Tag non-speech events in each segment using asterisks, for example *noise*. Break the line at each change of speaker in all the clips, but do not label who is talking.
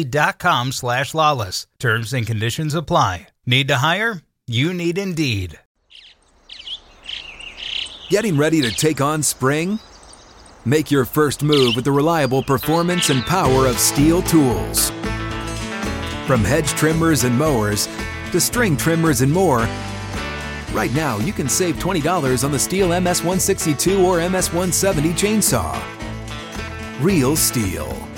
Indeed.com slash lawless. Terms and conditions apply. Need to hire? You need Indeed.
Getting ready to take on spring? Make your first move with the reliable performance and power of STIHL tools. From hedge trimmers and mowers to string trimmers and more, right now you can save $20 on the STIHL MS-162 or MS-170 chainsaw. Real STIHL.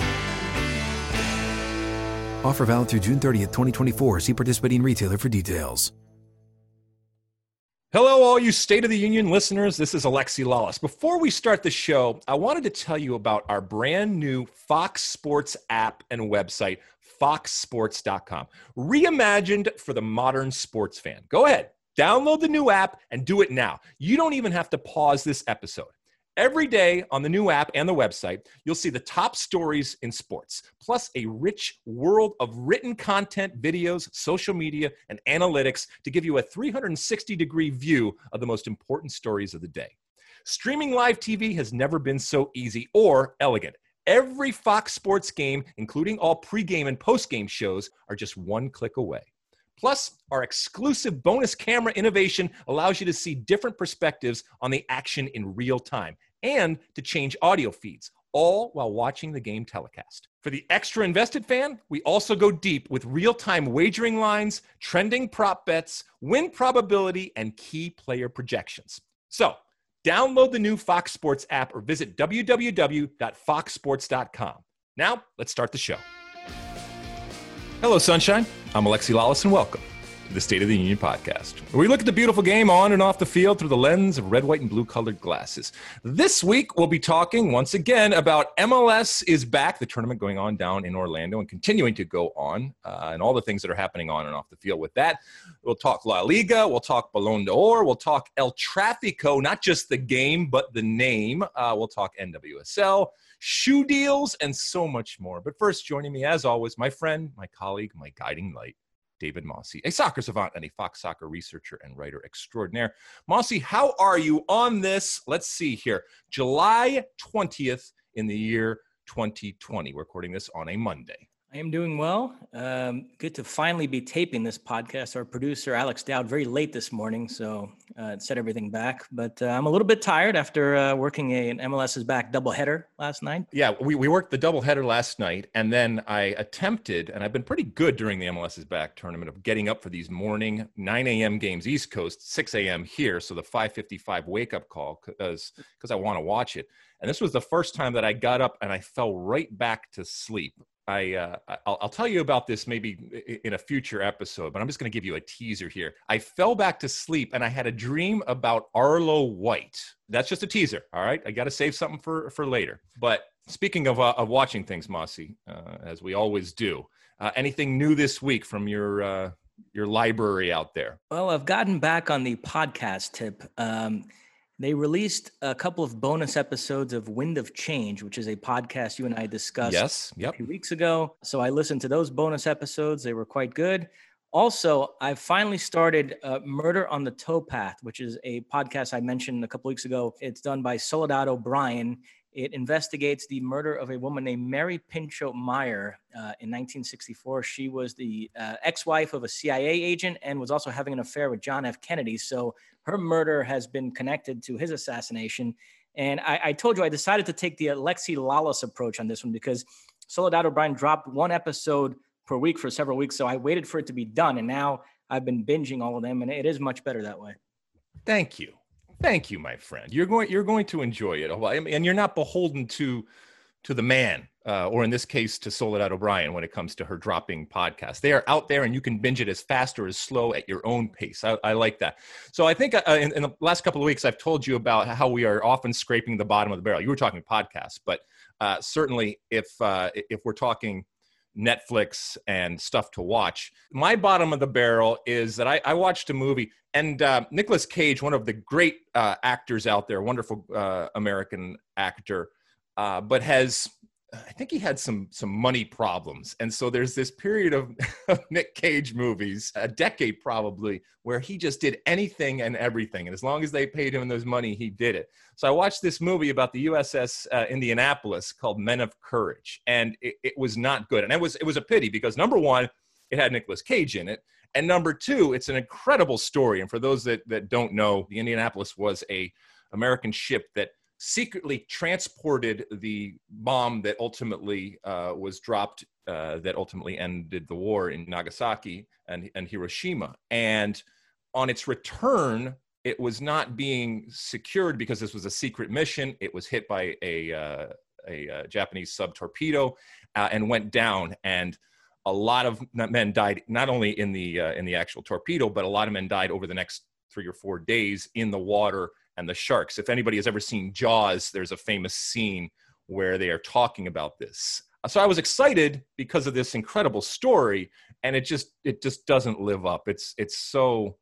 Offer valid through June 30th, 2024. See participating retailer for details.
Hello, all you State of the Union listeners. This is Alexi Lalas. Before we start the show, I wanted to tell you about our brand new Fox Sports app and website, foxsports.com. Reimagined for the modern sports fan. Go ahead, download the new app and do it now. You don't even have to pause this episode. Every day on the new app and the website, you'll see the top stories in sports, plus a rich world of written content, videos, social media, and analytics to give you a 360 degree view of the most important stories of the day. Streaming live TV has never been so easy or elegant. Every Fox Sports game, including all pregame and postgame shows, are just one click away. Plus, our exclusive bonus camera innovation allows you to see different perspectives on the action in real time and to change audio feeds, all while watching the game telecast. For the extra invested fan, we also go deep with real time wagering lines, trending prop bets, win probability, and key player projections. So, download the new Fox Sports app or visit www.foxsports.com. Now, let's start the show. Hello, Sunshine. I'm Alexi Lalas, and welcome to the State of the Union podcast, where we look at the beautiful game on and off the field through the lens of red, white, and blue colored glasses. This week, we'll be talking once again about MLS is back, the tournament going on down in Orlando and continuing to go on, uh, and all the things that are happening on and off the field with that. We'll talk La Liga, we'll talk Ballon d'Or, we'll talk El Trafico, not just the game, but the name. Uh, we'll talk NWSL shoe deals, and so much more. But first, joining me as always, my friend, my colleague, my guiding light, David Mosse, a soccer savant and a Fox soccer researcher and writer extraordinaire. Mossy, how are you on this? Let's see here. July 20th in the year 2020. We're recording this on a Monday.
I am doing well. Um, good to finally be taping this podcast. Our producer, Alex Dowd, very late this morning, so uh, set everything back. But uh, I'm a little bit tired after uh, working a, an MLS is back doubleheader last night.
Yeah, we, we worked the doubleheader last night, and then I attempted, and I've been pretty good during the MLS's back tournament of getting up for these morning 9 a.m. games East Coast, 6 a.m. here. So the 5:55 wake up call because because I want to watch it. And this was the first time that I got up and I fell right back to sleep. I uh, I'll, I'll, tell you about this maybe in a future episode, but I'm just going to give you a teaser here. I fell back to sleep and I had a dream about Arlo White. That's just a teaser. All right, I got to save something for for later. But speaking of uh, of watching things, Mossy, uh, as we always do, uh, anything new this week from your uh, your library out there?
Well, I've gotten back on the podcast tip. Um, they released a couple of bonus episodes of Wind of Change, which is a podcast you and I discussed
yes, yep.
a few weeks ago. So I listened to those bonus episodes. They were quite good. Also, I finally started uh, Murder on the Towpath, which is a podcast I mentioned a couple weeks ago. It's done by Soledad O'Brien. It investigates the murder of a woman named Mary Pinchot Meyer uh, in 1964. She was the uh, ex wife of a CIA agent and was also having an affair with John F. Kennedy. So her murder has been connected to his assassination. And I, I told you I decided to take the Alexi Lalas approach on this one because Soledad O'Brien dropped one episode per week for several weeks. So I waited for it to be done. And now I've been binging all of them, and it is much better that way.
Thank you, thank you, my friend. You're going you're going to enjoy it, and you're not beholden to to the man, uh, or in this case, to Soledad O'Brien when it comes to her dropping podcast. They are out there, and you can binge it as fast or as slow at your own pace. I, I like that. So I think uh, in, in, the last couple of weeks, I've told you about how we are often scraping the bottom of the barrel. You were talking podcasts, but uh, certainly if uh, if we're talking Netflix and stuff to watch. My bottom of the barrel is that I, I watched a movie, and uh, Nicolas Cage, one of the great uh, actors out there, wonderful uh, American actor, uh, but has I think he had some some money problems, and so there's this period of, *laughs* of, Nick Cage movies, a decade probably, where he just did anything and everything, and as long as they paid him those money, he did it. So I watched this movie about the USS uh, Indianapolis called Men of Courage, and it, it was not good, and it was it was a pity because number one, it had Nicolas Cage in it, and number two, it's an incredible story. And for those that that don't know, the Indianapolis was a American ship that secretly transported the bomb that ultimately uh, was dropped, uh, that ultimately ended the war in Nagasaki and, and Hiroshima. And on its return, it was not being secured because this was a secret mission. It was hit by a, uh, a, a uh, Japanese sub torpedo uh, and went down. And a lot of men died not only in the uh, in the actual torpedo, but a lot of men died over the next three or four days in the water and the sharks. If anybody has ever seen Jaws, there's a famous scene where they are talking about this. Uh, so I was excited because of this incredible story, and it just it just doesn't live up. It's it's so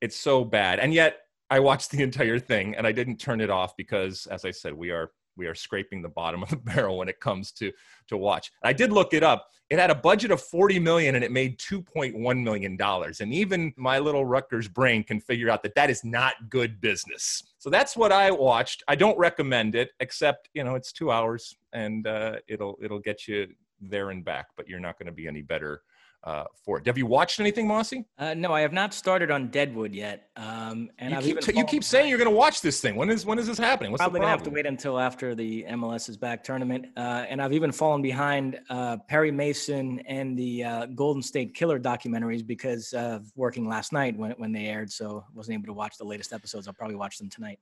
it's so bad, and yet I watched the *laughs* entire thing and I didn't turn it off because, as I said, we are we are scraping the bottom *laughs* of the barrel when it comes to to watch. I did look it up. It had a budget of 40 million and it made 2.1 million dollars. And even my little Rutgers brain can figure out that that is not good business. So that's what I watched. I don't recommend it, except you know it's two hours and uh, it'll it'll get you there and back, but you're not going to be any better uh, for it. Have you watched anything, Mossy?
Uh, no, I have not started on Deadwood yet. Um, and
you keep, you keep saying you're going to watch this thing. When is when is this happening? What's
Probably going to have to wait until after the MLS is back tournament. Uh, and I've even fallen behind uh, Perry Mason and the uh, Golden State Killer documentaries because of working last night when when they aired. So I wasn't able to watch the latest episodes. I'll probably watch them tonight.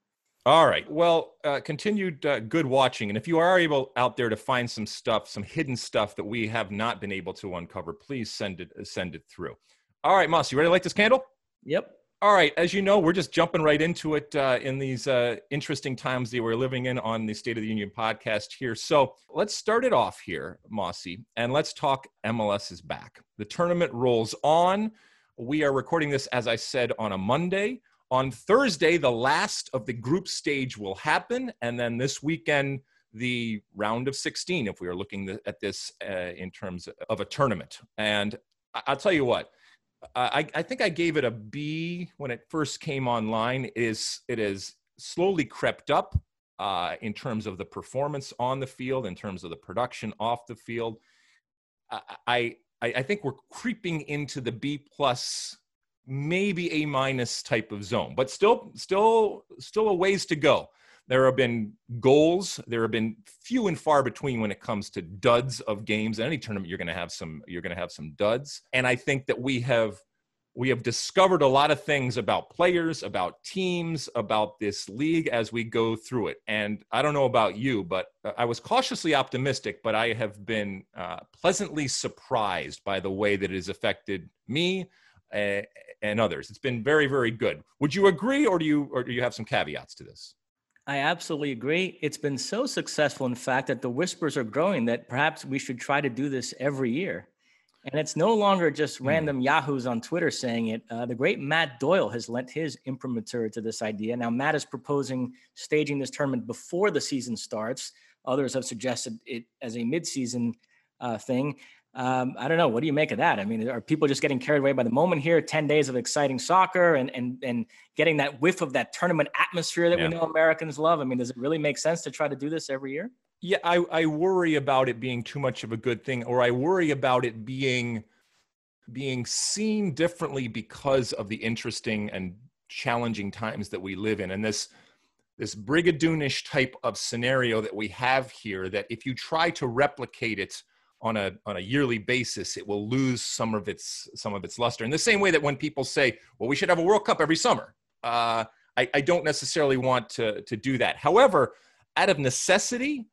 All right. Well, uh, continued uh, good watching. And if you are able out there to find some stuff, some hidden stuff that we have not been able to uncover, please send it send it through. All right, Moss, you ready to light this candle?
Yep.
All right. As you know, we're just jumping right into it uh, in these uh, interesting times that we're living in on the State of the Union podcast here. So let's start it off here, Mossy, and let's talk MLS is back. The tournament rolls on. We are recording this, as I said, on a Monday. On Thursday, the last of the group stage will happen. And then this weekend, the round of 16, if we are looking at this uh, in terms of a tournament. And I'll tell you what, I, I, think I gave it a B when it first came online. It is, it is slowly crept up uh, in terms of the performance on the field, in terms of the production off the field. I, I, I think we're creeping into the B plus maybe a minus type of zone, but still, still, still a ways to go. There have been goals. There have been few and far between when it comes to duds of games. In any tournament, you're going to have some. You're going to have some duds, and I think that we have we have discovered a lot of things about players, about teams, about this league as we go through it. And I don't know about you, but I was cautiously optimistic, but I have been uh, pleasantly surprised by the way that it has affected me, uh, and others. It's been very, very good. Would you agree, or do you, or do you have some caveats to this?
I absolutely agree. It's been so successful, in fact, that the whispers are growing that perhaps we should try to do this every year. And it's no longer just hmm. random mm. yahoos on Twitter saying it. Uh, the great Matt Doyle has lent his imprimatur to this idea. Now, Matt is proposing staging this tournament before the season starts. Others have suggested it as a midseason uh, thing. Um, I don't know. What do you make of that? I mean, are people just getting carried away by the moment here? Ten days of exciting soccer and and and getting that whiff of that tournament atmosphere that yeah. we know Americans love. I mean, does it really make sense to try to do this every year?
Yeah, I, I worry about it being too much of a good thing, or I worry about it being being seen differently because of the interesting and challenging times that we live in, and this this brigadoonish type of scenario that we have here. That if you try to replicate it on a on a yearly basis, it will lose some of its some of its luster. In the same way that when people say, "Well, we should have a World Cup every summer," uh, I, I don't necessarily want to to do that. However, out of necessity,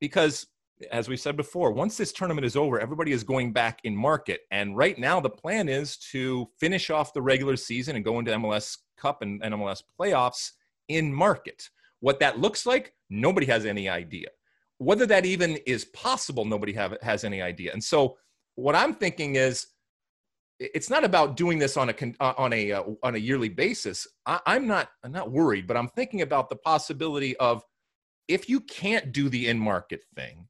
because as we said before, once this tournament is over, everybody is going back in market. And right now, the plan is to finish off the regular season and go into MLS Cup and, and MLS playoffs in market. What that looks like, nobody has any idea. Whether that even is possible, nobody have, has any idea. And so, what I'm thinking is, it's not about doing this on a uh, on a uh, on a yearly basis. I, I'm not I'm not worried, but I'm thinking about the possibility of if you can't do the in market thing,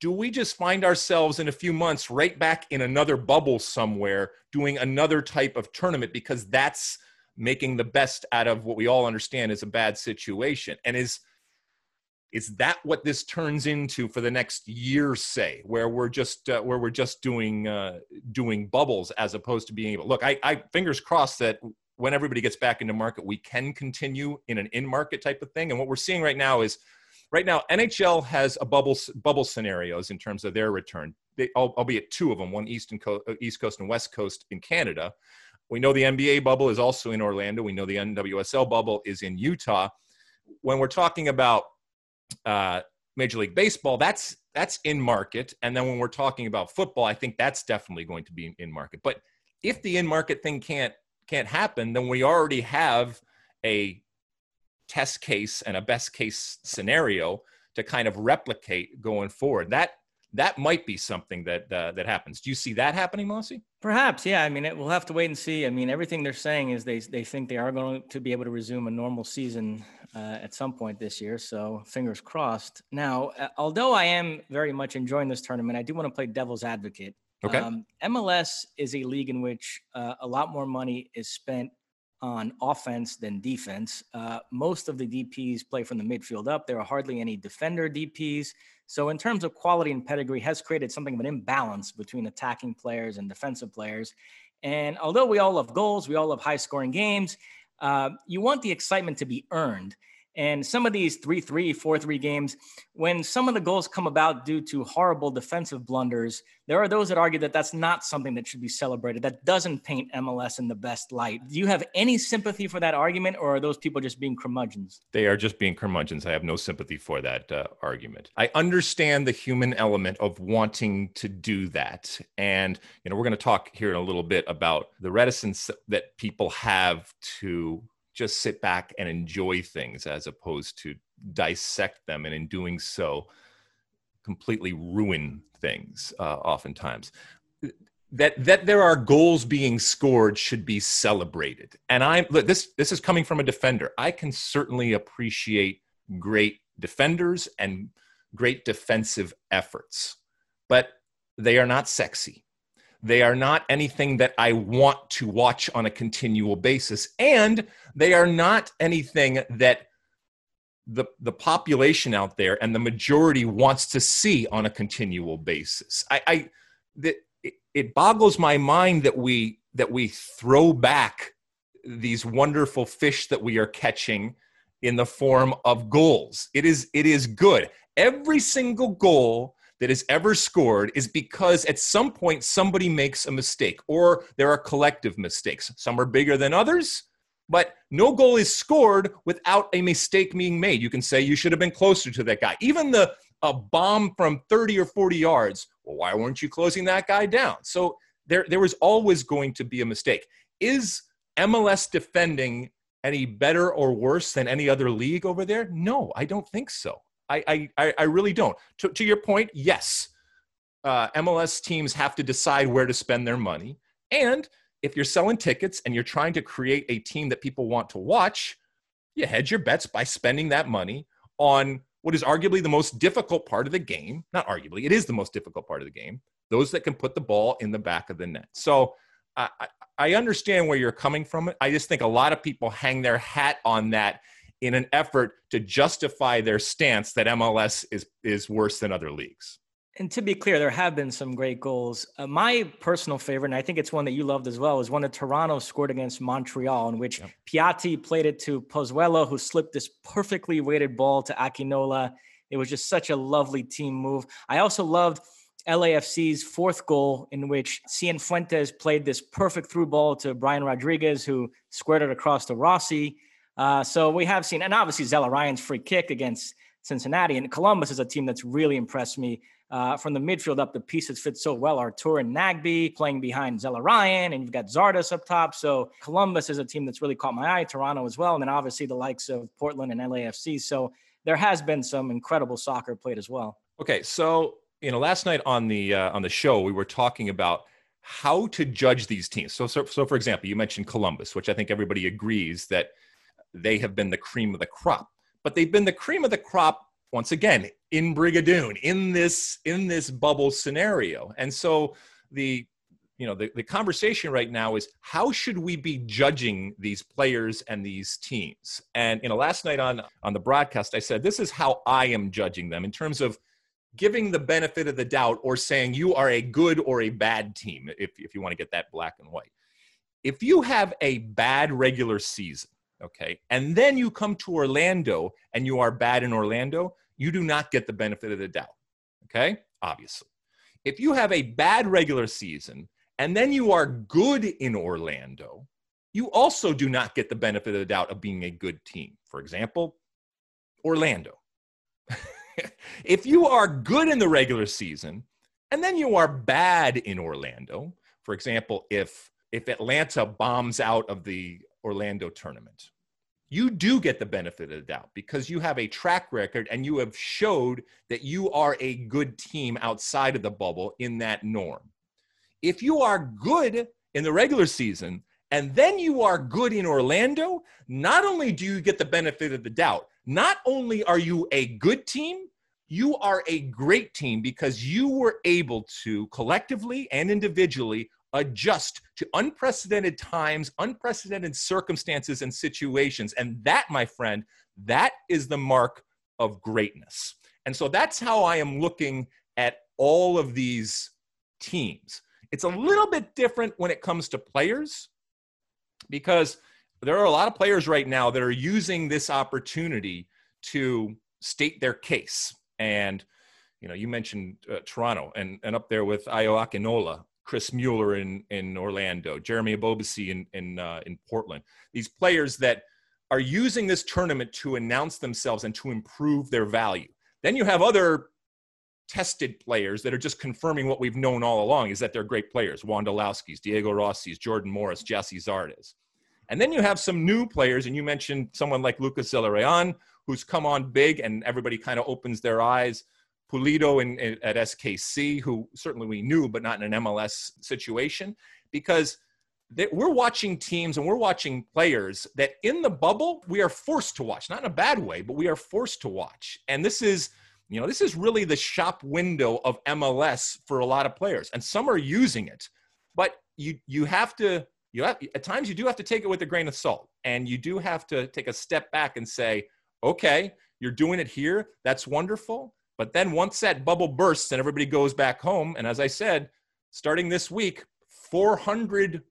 do we just find ourselves in a few months right back in another bubble somewhere doing another type of tournament because that's making the best out of what we all understand is a bad situation and is is that what this turns into for the next year say where we're just uh, where we're just doing uh, doing bubbles as opposed to being able look I, I fingers crossed that when everybody gets back into market we can continue in an in market type of thing and what we're seeing right now is right now NHL has a bubble bubble scenarios in terms of their return. They, albeit two of them, one East and Co- uh, East Coast and West Coast in Canada. We know the NBA bubble is also in Orlando. We know the NWSL bubble is in Utah. When we're talking about uh, Major League Baseball, that's that's in market. And then when we're talking about football, I think that's definitely going to be in market. But if the in market thing can't can't happen, then we already have a test case and a best case scenario to kind of replicate going forward. That that might be something that uh, that happens. Do you see that happening, Mossy?
Perhaps, yeah. I mean, it, we'll have to wait and see. I mean, everything they're saying is they they think they are going to be able to resume a normal season uh, at some point this year. So fingers crossed. Now, uh, although I am very much enjoying this tournament, I do want to play devil's advocate.
Okay. Um,
MLS is a league in which uh, a lot more money is spent on offense than defense. Uh, most of the DPs play from the midfield up. There are hardly any defender DPs. So, in terms of quality and pedigree, has created something of an imbalance between attacking players and defensive players. And although we all love goals, we all love high scoring games, uh, you want the excitement to be earned. And some of these 3 3, 4 3 games, when some of the goals come about due to horrible defensive blunders, there are those that argue that that's not something that should be celebrated. That doesn't paint MLS in the best light. Do you have any sympathy for that argument, or are those people just being curmudgeons?
They are just being curmudgeons. I have no sympathy for that uh, argument. I understand the human element of wanting to do that. And, you know, we're going to talk here in a little bit about the reticence that people have to just sit back and enjoy things as opposed to dissect them and in doing so completely ruin things uh, oftentimes. That that there are goals being scored should be celebrated. And i'm this this is coming from a defender. I can certainly appreciate great defenders and great defensive efforts but they are not sexy they are not anything that I want to watch on a continual basis. And they are not anything that the, the population out there and the majority wants to see on a continual basis. I, I that it, it boggles my mind that we that we throw back these wonderful fish that we are catching in the form of goals. It is it is good. Every single goal that is ever scored is because at some point somebody makes a mistake or there are collective mistakes. Some are bigger than others, but no goal is scored without a mistake being made. You can say you should have been closer to that guy. Even the a bomb from 30 or 40 yards, well, why weren't you closing that guy down? So there, there was always going to be a mistake. Is MLS defending any better or worse than any other league over there? No, I don't think so. I, I, I really don't. To, to your point, yes, uh, MLS teams have to decide where to spend their money. And if you're selling tickets and you're trying to create a team that people want to watch, you hedge your bets by spending that money on what is arguably the most difficult part of the game. Not arguably, it is the most difficult part of the game. Those that can put the ball in the back of the net. So I, I understand where you're coming from. I just think a lot of people hang their hat on that in an effort to justify their stance that MLS is is worse than other leagues.
And to be clear, there have been some great goals. Uh, my personal favorite, and I think it's one that you loved as well, is one that Toronto scored against Montreal, in which yep. Piatti played it to Pozuelo, who slipped this perfectly weighted ball to Akinola. It was just such a lovely team move. I also loved LAFC's fourth goal, in which Cifuentes played this perfect through ball to Brian Rodriguez, who squared it across to Rossi. Uh, so we have seen, and obviously Zelarayán's free kick against Cincinnati. And Columbus is a team that's really impressed me. Uh, from the midfield up, the pieces fit so well. Artur and Nagbe playing behind Zelarayán, and you've got Zardes up top. So Columbus is a team that's really caught my eye. Toronto as well, and then obviously the likes of Portland and LAFC. So there has been some incredible soccer played as well.
Okay, so you know, last night on the uh, on the show, we were talking about how to judge these teams. So, so, so for example, you mentioned Columbus, which I think everybody agrees that they have been the cream of the crop. But they've been the cream of the crop once again in Brigadoon in this in this bubble scenario. And so the you know the, the conversation right now is how should we be judging these players and these teams? And you know last night on on the broadcast i said this is how i am judging them in terms of giving the benefit of the doubt or saying you are a good or a bad team if, if you want to get that black and white. If you have a bad regular season okay, and then you come to Orlando and you are bad in Orlando, you do not get the benefit of the doubt, okay? Obviously. If you have a bad regular season and then you are good in Orlando, you also do not get the benefit of the doubt of being a good team. For example, Orlando. *laughs* if you are good in the regular season and then you are bad in Orlando, for example, if if Atlanta bombs out of the Orlando tournament. You do get the benefit of the doubt because you have a track record and you have showed that you are a good team outside of the bubble in that norm. If you are good in the regular season and then you are good in Orlando, not only do you get the benefit of the doubt, not only are you a good team, you are a great team because you were able to collectively and individually adjust to unprecedented times, unprecedented circumstances and situations. And that, my friend, that is the mark of greatness. And so that's how I am looking at all of these teams. It's a little bit different when it comes to players because there are a lot of players right now that are using this opportunity to state their case. And you know, you mentioned uh, Toronto and, and up there with Ayo Akinola Chris Mueller in, in Orlando, Jeremy Ebobisse in, in, uh, in Portland. These players that are using this tournament to announce themselves and to improve their value. Then you have other tested players that are just confirming what we've known all along is that they're great players. Wanda Wondolowski's, Diego Rossi's, Jordan Morris, Gyasi Zardes. And then you have some new players, and you mentioned someone like Lucas Zelarayán, who's come on big, and everybody kind of opens their eyes Pulido in, in, at SKC, who certainly we knew, but not in an MLS situation, because they, we're watching teams and we're watching players that in the bubble we are forced to watch, not in a bad way, but we are forced to watch. And this is, you know, this is really the shop window of MLS for a lot of players, and some are using it, but you you have to you have at times you do have to take it with a grain of salt, and you do have to take a step back and say, okay, you're doing it here, that's wonderful but then once that bubble bursts and everybody goes back home, and as I said, starting this week, 400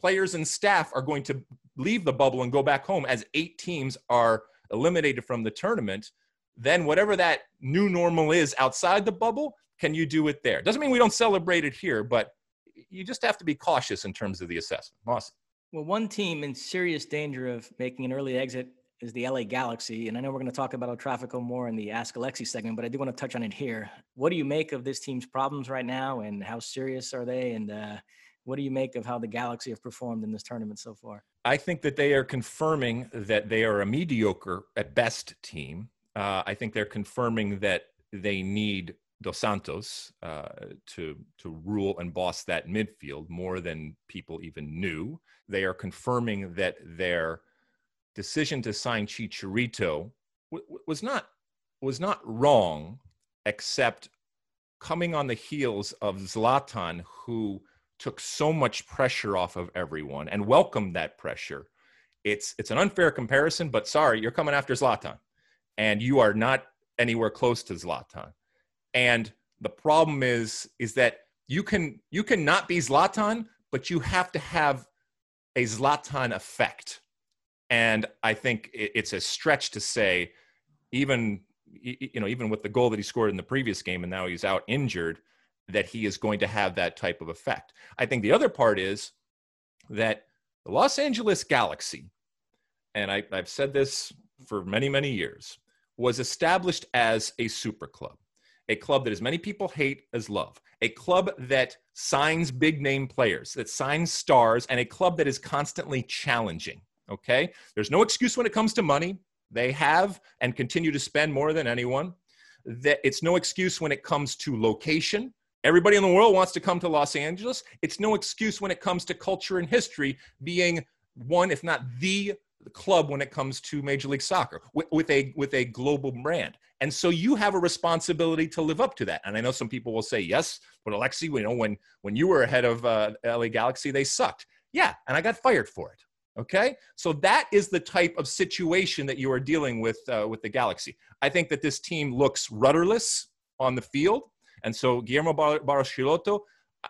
players and staff are going to leave the bubble and go back home as eight teams are eliminated from the tournament. Then, whatever that new normal is outside the bubble, can you do it there? Doesn't mean we don't celebrate it here, but you just have to be cautious in terms of the assessment. Awesome.
Well, one team in serious danger of making an early exit is the LA Galaxy. And I know we're going to talk about El Tráfico more in the Ask Alexi segment, but I do want to touch on it here. What do you make of this team's problems right now and how serious are they? And uh, what do you make of how the Galaxy have performed in this tournament so far?
I think that they are confirming that they are a mediocre at best team. Uh, I think they're confirming that they need Dos Santos uh, to to rule and boss that midfield more than people even knew. They are confirming that they're decision to sign Chicharito was not was not wrong, except coming on the heels of Zlatan, who took so much pressure off of everyone and welcomed that pressure. It's it's an unfair comparison, but sorry, you're coming after Zlatan, and you are not anywhere close to Zlatan. And the problem is is that you can you cannot be Zlatan, but you have to have a Zlatan effect and I think it's a stretch to say, even you know, even with the goal that he scored in the previous game, and now he's out injured, that he is going to have that type of effect. I think the other part is that the Los Angeles Galaxy, and I, have said this for many, many years, was established as a super club, a club that as many people hate as love, a club that signs big name players, that signs stars, and a club that is constantly challenging. Okay? There's no excuse when it comes to money. They have and continue to spend more than anyone. That it's no excuse when it comes to location. Everybody in the world wants to come to Los Angeles. It's no excuse when it comes to culture and history being one, if not the club when it comes to Major League Soccer with, with, a with a global brand. And so you have a responsibility to live up to that. And I know some people will say yes, but Alexi, you know when when you were ahead of uh, LA Galaxy, they sucked. Yeah, and I got fired for it. Okay, so that is the type of situation that you are dealing with uh, with the Galaxy. I think that this team looks rudderless on the field, and so Guillermo Bar- Barros Schelotto,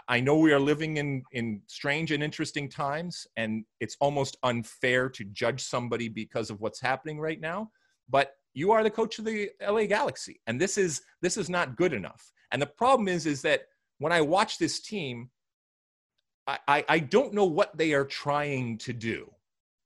I know we are living in in strange and interesting times, and it's almost unfair to judge somebody because of what's happening right now. But you are the coach of the LA Galaxy, and this is this is not good enough. And the problem is, is that when I watch this team, I, I don't know what they are trying to do.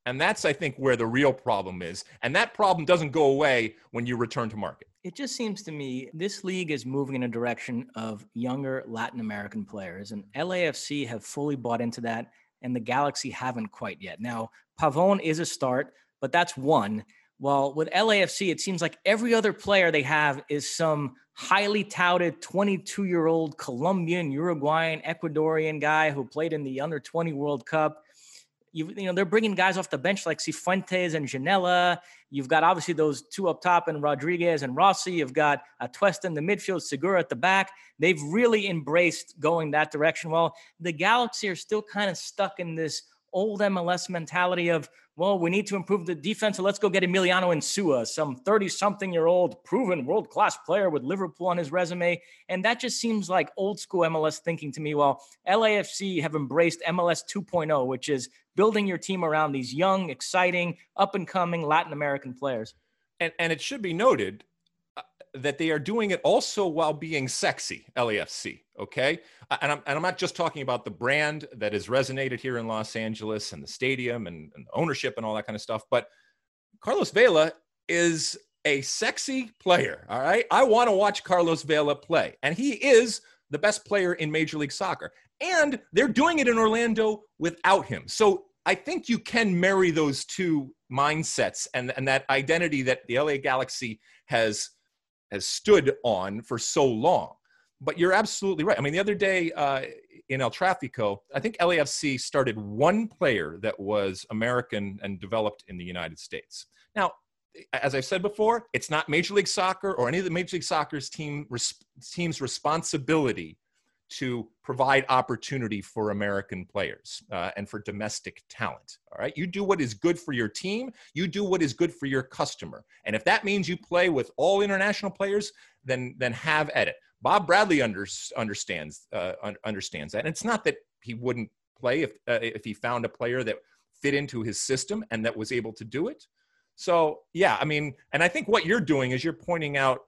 And that's, I think, where the real problem is. And that problem doesn't go away when you return to market.
It just seems to me this league is moving in a direction of younger Latin American players, and LAFC have fully bought into that, and the Galaxy haven't quite yet. Now, Pavon is a start, but that's one. Well, with LAFC, it seems like every other player they have is some highly touted 22 year old Colombian, Uruguayan, Ecuadorian guy who played in the under 20 World Cup you you know they're bringing guys off the bench like Cifuentes and Ginella. You've got obviously those two up top and Rodriguez and Rossi. You've got Atuesta in the midfield, Segura at the back. They've really embraced going that direction. Well, the Galaxy are still kind of stuck in this old MLS mentality of well, we need to improve the defense, so let's go get Emiliano Insua, some 30 something year old proven world class player with Liverpool on his resume. And that just seems like old school MLS thinking to me. Well, LAFC have embraced MLS 2.0, which is building your team around these young, exciting, up and coming Latin American players.
And, and it should be noted that they are doing it also while being sexy, LAFC. Okay. And I'm, and I'm not just talking about the brand that has resonated here in Los Angeles and the stadium and, and ownership and all that kind of stuff, but Carlos Vela is a sexy player. All right. I want to watch Carlos Vela play, and he is the best player in Major League Soccer. And they're doing it in Orlando without him. So I think you can marry those two mindsets and, and that identity that the LA Galaxy has has stood on for so long. But you're absolutely right. I mean, the other day uh, in El Trafico, I think LAFC started one player that was American and developed in the United States. Now, as I've said before, it's not Major League Soccer or any of the Major League Soccer's team res- team's responsibility to provide opportunity for American players uh, and for domestic talent. All right. You do what is good for your team, you do what is good for your customer. And if that means you play with all international players, then, then have at it. Bob Bradley under, understands, uh, understands that. And it's not that he wouldn't play if, uh, if he found a player that fit into his system and that was able to do it. So, yeah, I mean, and I think what you're doing is you're pointing out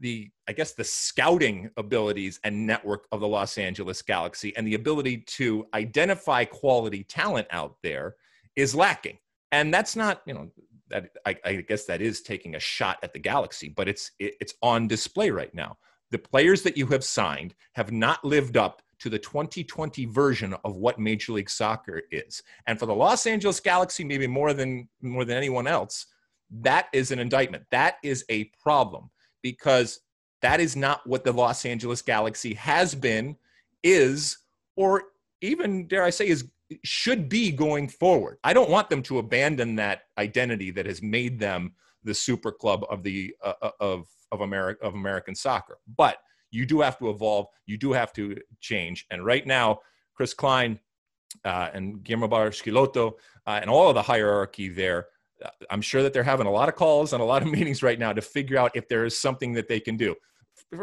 the I guess the scouting abilities and network of the Los Angeles Galaxy and the ability to identify quality talent out there is lacking. And that's not, you know, that I, I guess that is taking a shot at the Galaxy, but it's it, it's on display right now. The players that you have signed have not lived up to the 2020 version of what Major League Soccer is. And for the Los Angeles Galaxy, maybe more than more than anyone else, that is an indictment. That is a problem because that is not what the Los Angeles Galaxy has been, is, or even dare I say, is should be going forward. I don't want them to abandon that identity that has made them the super club of the uh, uh of of America of American soccer. But you do have to evolve. You do have to change. And right now, Chris Klein uh, and Guillermo Barros uh, and all of the hierarchy there I'm sure that they're having a lot of calls and a lot of *laughs* meetings right now to figure out if there is something that they can do.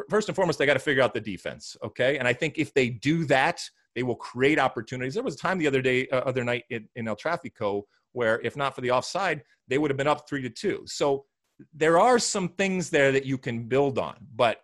First and foremost, they got to figure out the defense. Okay. And I think if they do that, they will create opportunities. There was a time the other day, uh, other night in, in El Trafico, where if not for the offside, they would have been up three to two. So there are some things there that you can build on, but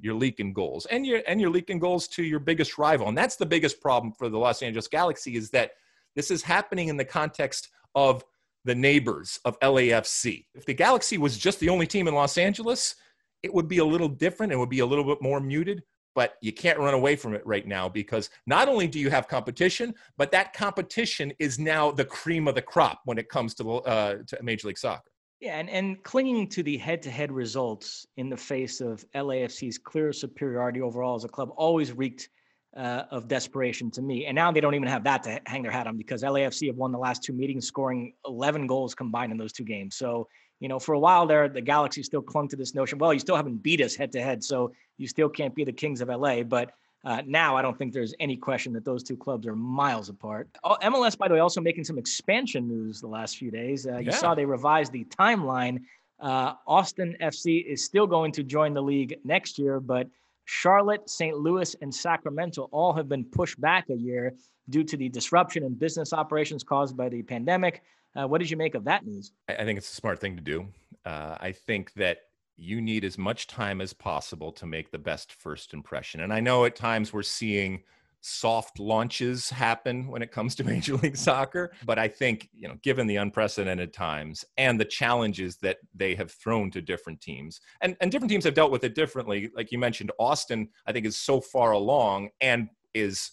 you're leaking goals and you're and you're leaking goals to your biggest rival and that's the biggest problem for the los angeles galaxy is that this is happening in the context of the neighbors of lafc if the galaxy was just the only team in los angeles it would be a little different it would be a little bit more muted but you can't run away from it right now because not only do you have competition but that competition is now the cream of the crop when it comes to, uh, to major league soccer.
Yeah, and, and clinging to the head to head results in the face of LAFC's clear superiority overall as a club always reeked uh, of desperation to me. And now they don't even have that to hang their hat on because LAFC have won the last two meetings, scoring 11 goals combined in those two games. So, you know, for a while there, the Galaxy still clung to this notion well, you still haven't beat us head to head. So you still can't be the Kings of LA. But uh, now, I don't think there's any question that those two clubs are miles apart. Oh, MLS, by the way, also making some expansion news the last few days. Uh, you yeah. saw they revised the timeline. Uh, Austin FC is still going to join the league next year, but Charlotte, St. Louis, and Sacramento all have been pushed back a year due to the disruption in business operations caused by the pandemic. Uh, what did you make of that news?
I think it's a smart thing to do. Uh, I think that you need as much time as possible to make the best first impression. And I know at times we're seeing soft launches happen when it comes to *laughs* Major League Soccer, but I think, you know, given the unprecedented times and the challenges that they have thrown to different teams, and, and different teams have dealt with it differently. Like you mentioned, Austin, I think, is so far along and is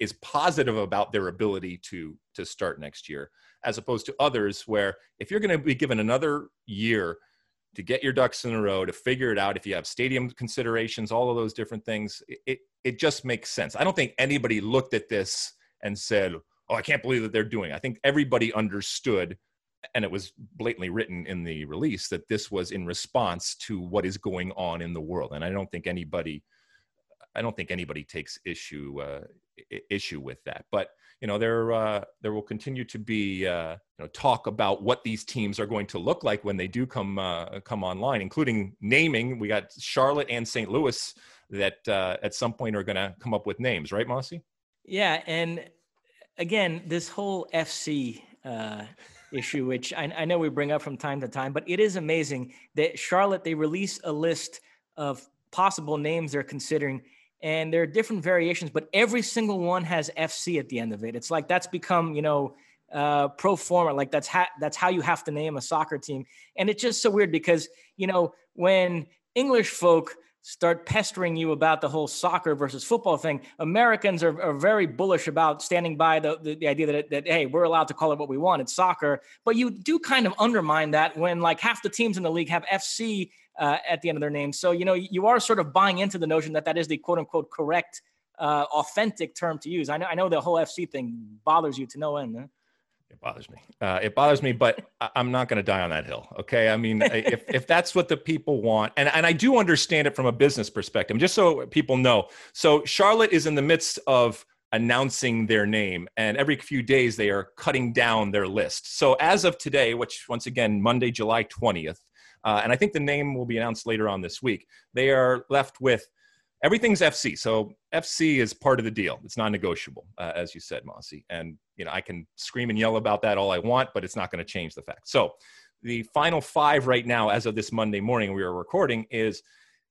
is positive about their ability to to start next year as opposed to others where if you're going to be given another year to get your ducks in a row, to figure it out. If you have stadium considerations, all of those different things, it, it just makes sense. I don't think anybody looked at this and said, oh, I can't believe that they're doing. It. I think everybody understood, and it was blatantly written in the release that this was in response to what is going on in the world. And I don't think anybody, I don't think anybody takes issue uh, issue with that. But you know, there uh, there will continue to be uh, you know talk about what these teams are going to look like when they do come uh, come online, including naming. We got Charlotte and St. Louis that uh, at some point are going to come up with names, right, Mossy?
Yeah, and again, this whole FC uh, issue, which I, I, know we bring up from time to time, but it is amazing that Charlotte they release a list of possible names they're considering and there are different variations, but every single one has FC at the end of it. It's like that's become, you know, uh, pro forma. Like that's ha- that's how you have to name a soccer team, and it's just so weird because you know when English folk start pestering you about the whole soccer versus football thing, Americans are, are very bullish about standing by the, the, the idea that, that, hey, we're allowed to call it what we want. It's soccer. But you do kind of undermine that when like half the teams in the league have FC uh, at the end of their name. So, you know, you are sort of buying into the notion that that is the quote unquote correct, uh, authentic term to use. I know, I know the whole FC thing bothers you to no end. Huh?
It bothers me. Uh, it bothers me, but *laughs* I'm not going to die on that hill. Okay. I mean, if, if that's what the people want, and, and I do understand it from a business perspective, just so people know. So, Charlotte is in the midst of announcing their name, and every few days they are cutting down their list. So, as of today, which once again, Monday, July 20th, uh, and I think the name will be announced later on this week. They are left with everything's FC. So FC is part of the deal. It's non-negotiable, uh, as you said, Mossy. And you know, I can scream and yell about that all I want, but it's not going to change the fact. So the final five right now, as of this Monday morning we are recording, is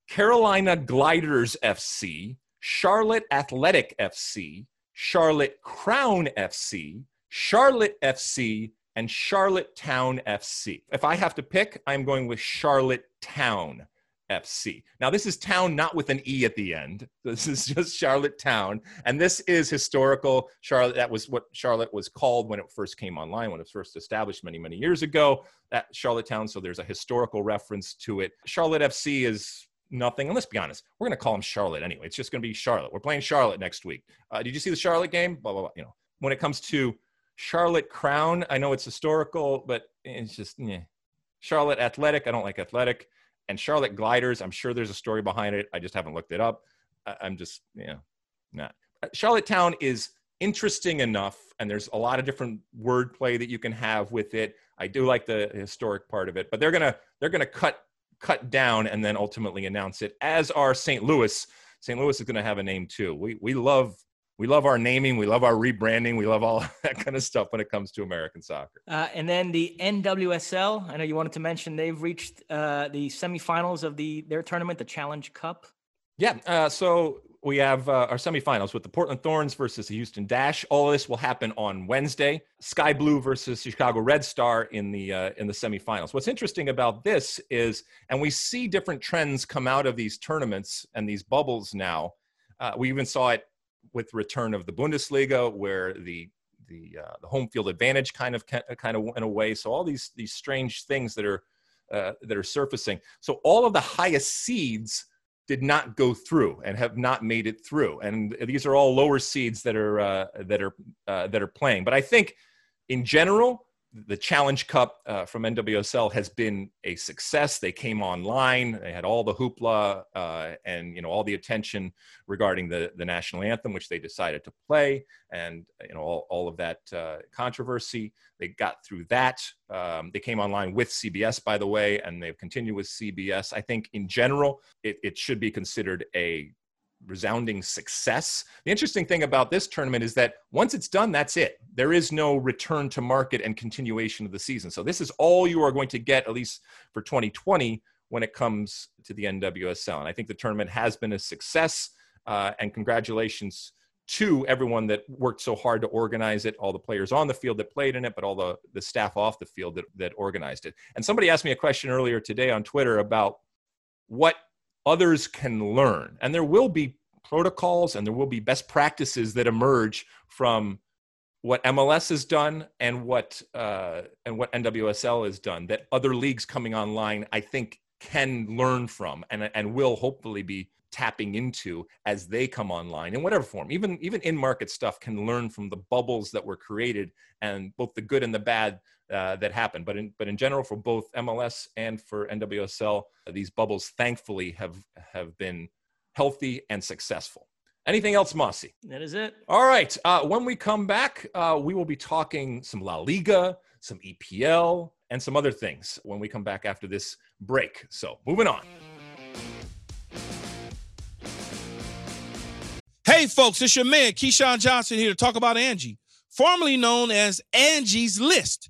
Carolina Gliders FC, Charlotte Athletic FC, Charlotte Crown FC, Charlotte FC, and Charlotte Town FC. If I have to pick, I'm going with Charlotte Town FC. Now, this is town not with an E at the end. *laughs* This is just Charlotte Town. And this is historical. Charlotte, that was what Charlotte was called when it first came online, when it was first established many, many years ago. That Charlotte Town. So there's a historical reference to it. Charlotte FC is nothing. And let's be honest, we're going to call them Charlotte anyway. It's just going to be Charlotte. We're playing Charlotte next week. Uh, did you see the Charlotte game? Blah, blah, blah. You know, when it comes to Charlotte Crown. I know it's historical, but it's just yeah. Charlotte Athletic. I don't like athletic. And Charlotte Gliders. I'm sure there's a story behind it. I just haven't looked it up. I'm just yeah, not. Uh, Charlotte Town is interesting enough, and there's a lot of different wordplay that you can have with it. I do like the historic part of it, but they're gonna they're gonna cut cut down and then ultimately announce it. As are St. Louis. St. Louis is to have a name too. We we love we love our naming, we love our rebranding, we love all *laughs* that kind of stuff when it comes to American soccer.
Uh, and then the NWSL, I know you wanted to mention they've reached uh, the semifinals of the their tournament, the Challenge Cup.
Yeah, uh, so we have uh, our semifinals with the Portland Thorns versus the Houston Dash. All of this will happen on Wednesday. Sky Blue versus Chicago Red Star in the uh, in the semifinals. What's interesting about this is, and we see different trends come out of these tournaments and these bubbles now. Uh, we even saw it with return of the Bundesliga, where the the uh, the home field advantage kind of kind of went away. So all these these strange things that are uh, that are surfacing. So all of the highest seeds did not go through and have not made it through. And these are all lower seeds that are uh, that are uh, that are playing. But I think in general, the Challenge Cup uh, from NWSL has been a success. They came online. They had all the hoopla uh, and you know all the attention regarding the the national anthem, which they decided to play, and you know all, all of that uh, controversy. They got through that. Um, they came online with CBS, by the way, and they've continued with CBS. I think in general, it, it should be considered a resounding success. The interesting thing about this tournament is that once it's done, that's it. There is no return to market and continuation of the season. So this is all you are going to get, at least for 2020, when it comes to the NWSL. And I think the tournament has been a success. Uh, and congratulations to everyone that worked so hard to organize it, all the players on the field that played in it, but all the, the staff off the field that, that organized it. And somebody asked me a question earlier today on Twitter about what others can learn. And there will be protocols and there will be best practices that emerge from what MLS has done and what uh, and what NWSL has done that other leagues coming online, I think, can learn from and and will hopefully be tapping into as they come online in whatever form. Even even in market stuff can learn from the bubbles that were created and both the good and the bad uh, that happened. But in but in general, for both MLS and for NWSL, these bubbles thankfully have have been healthy and successful. Anything else, Mossy?
That is it.
All right. Uh, when we come back, uh, we will be talking some La Liga, some EPL, and some other things when we come back after this break. So, moving on.
Hey, folks, it's your man, Keyshawn Johnson, here to talk about Angie, formerly known as Angie's List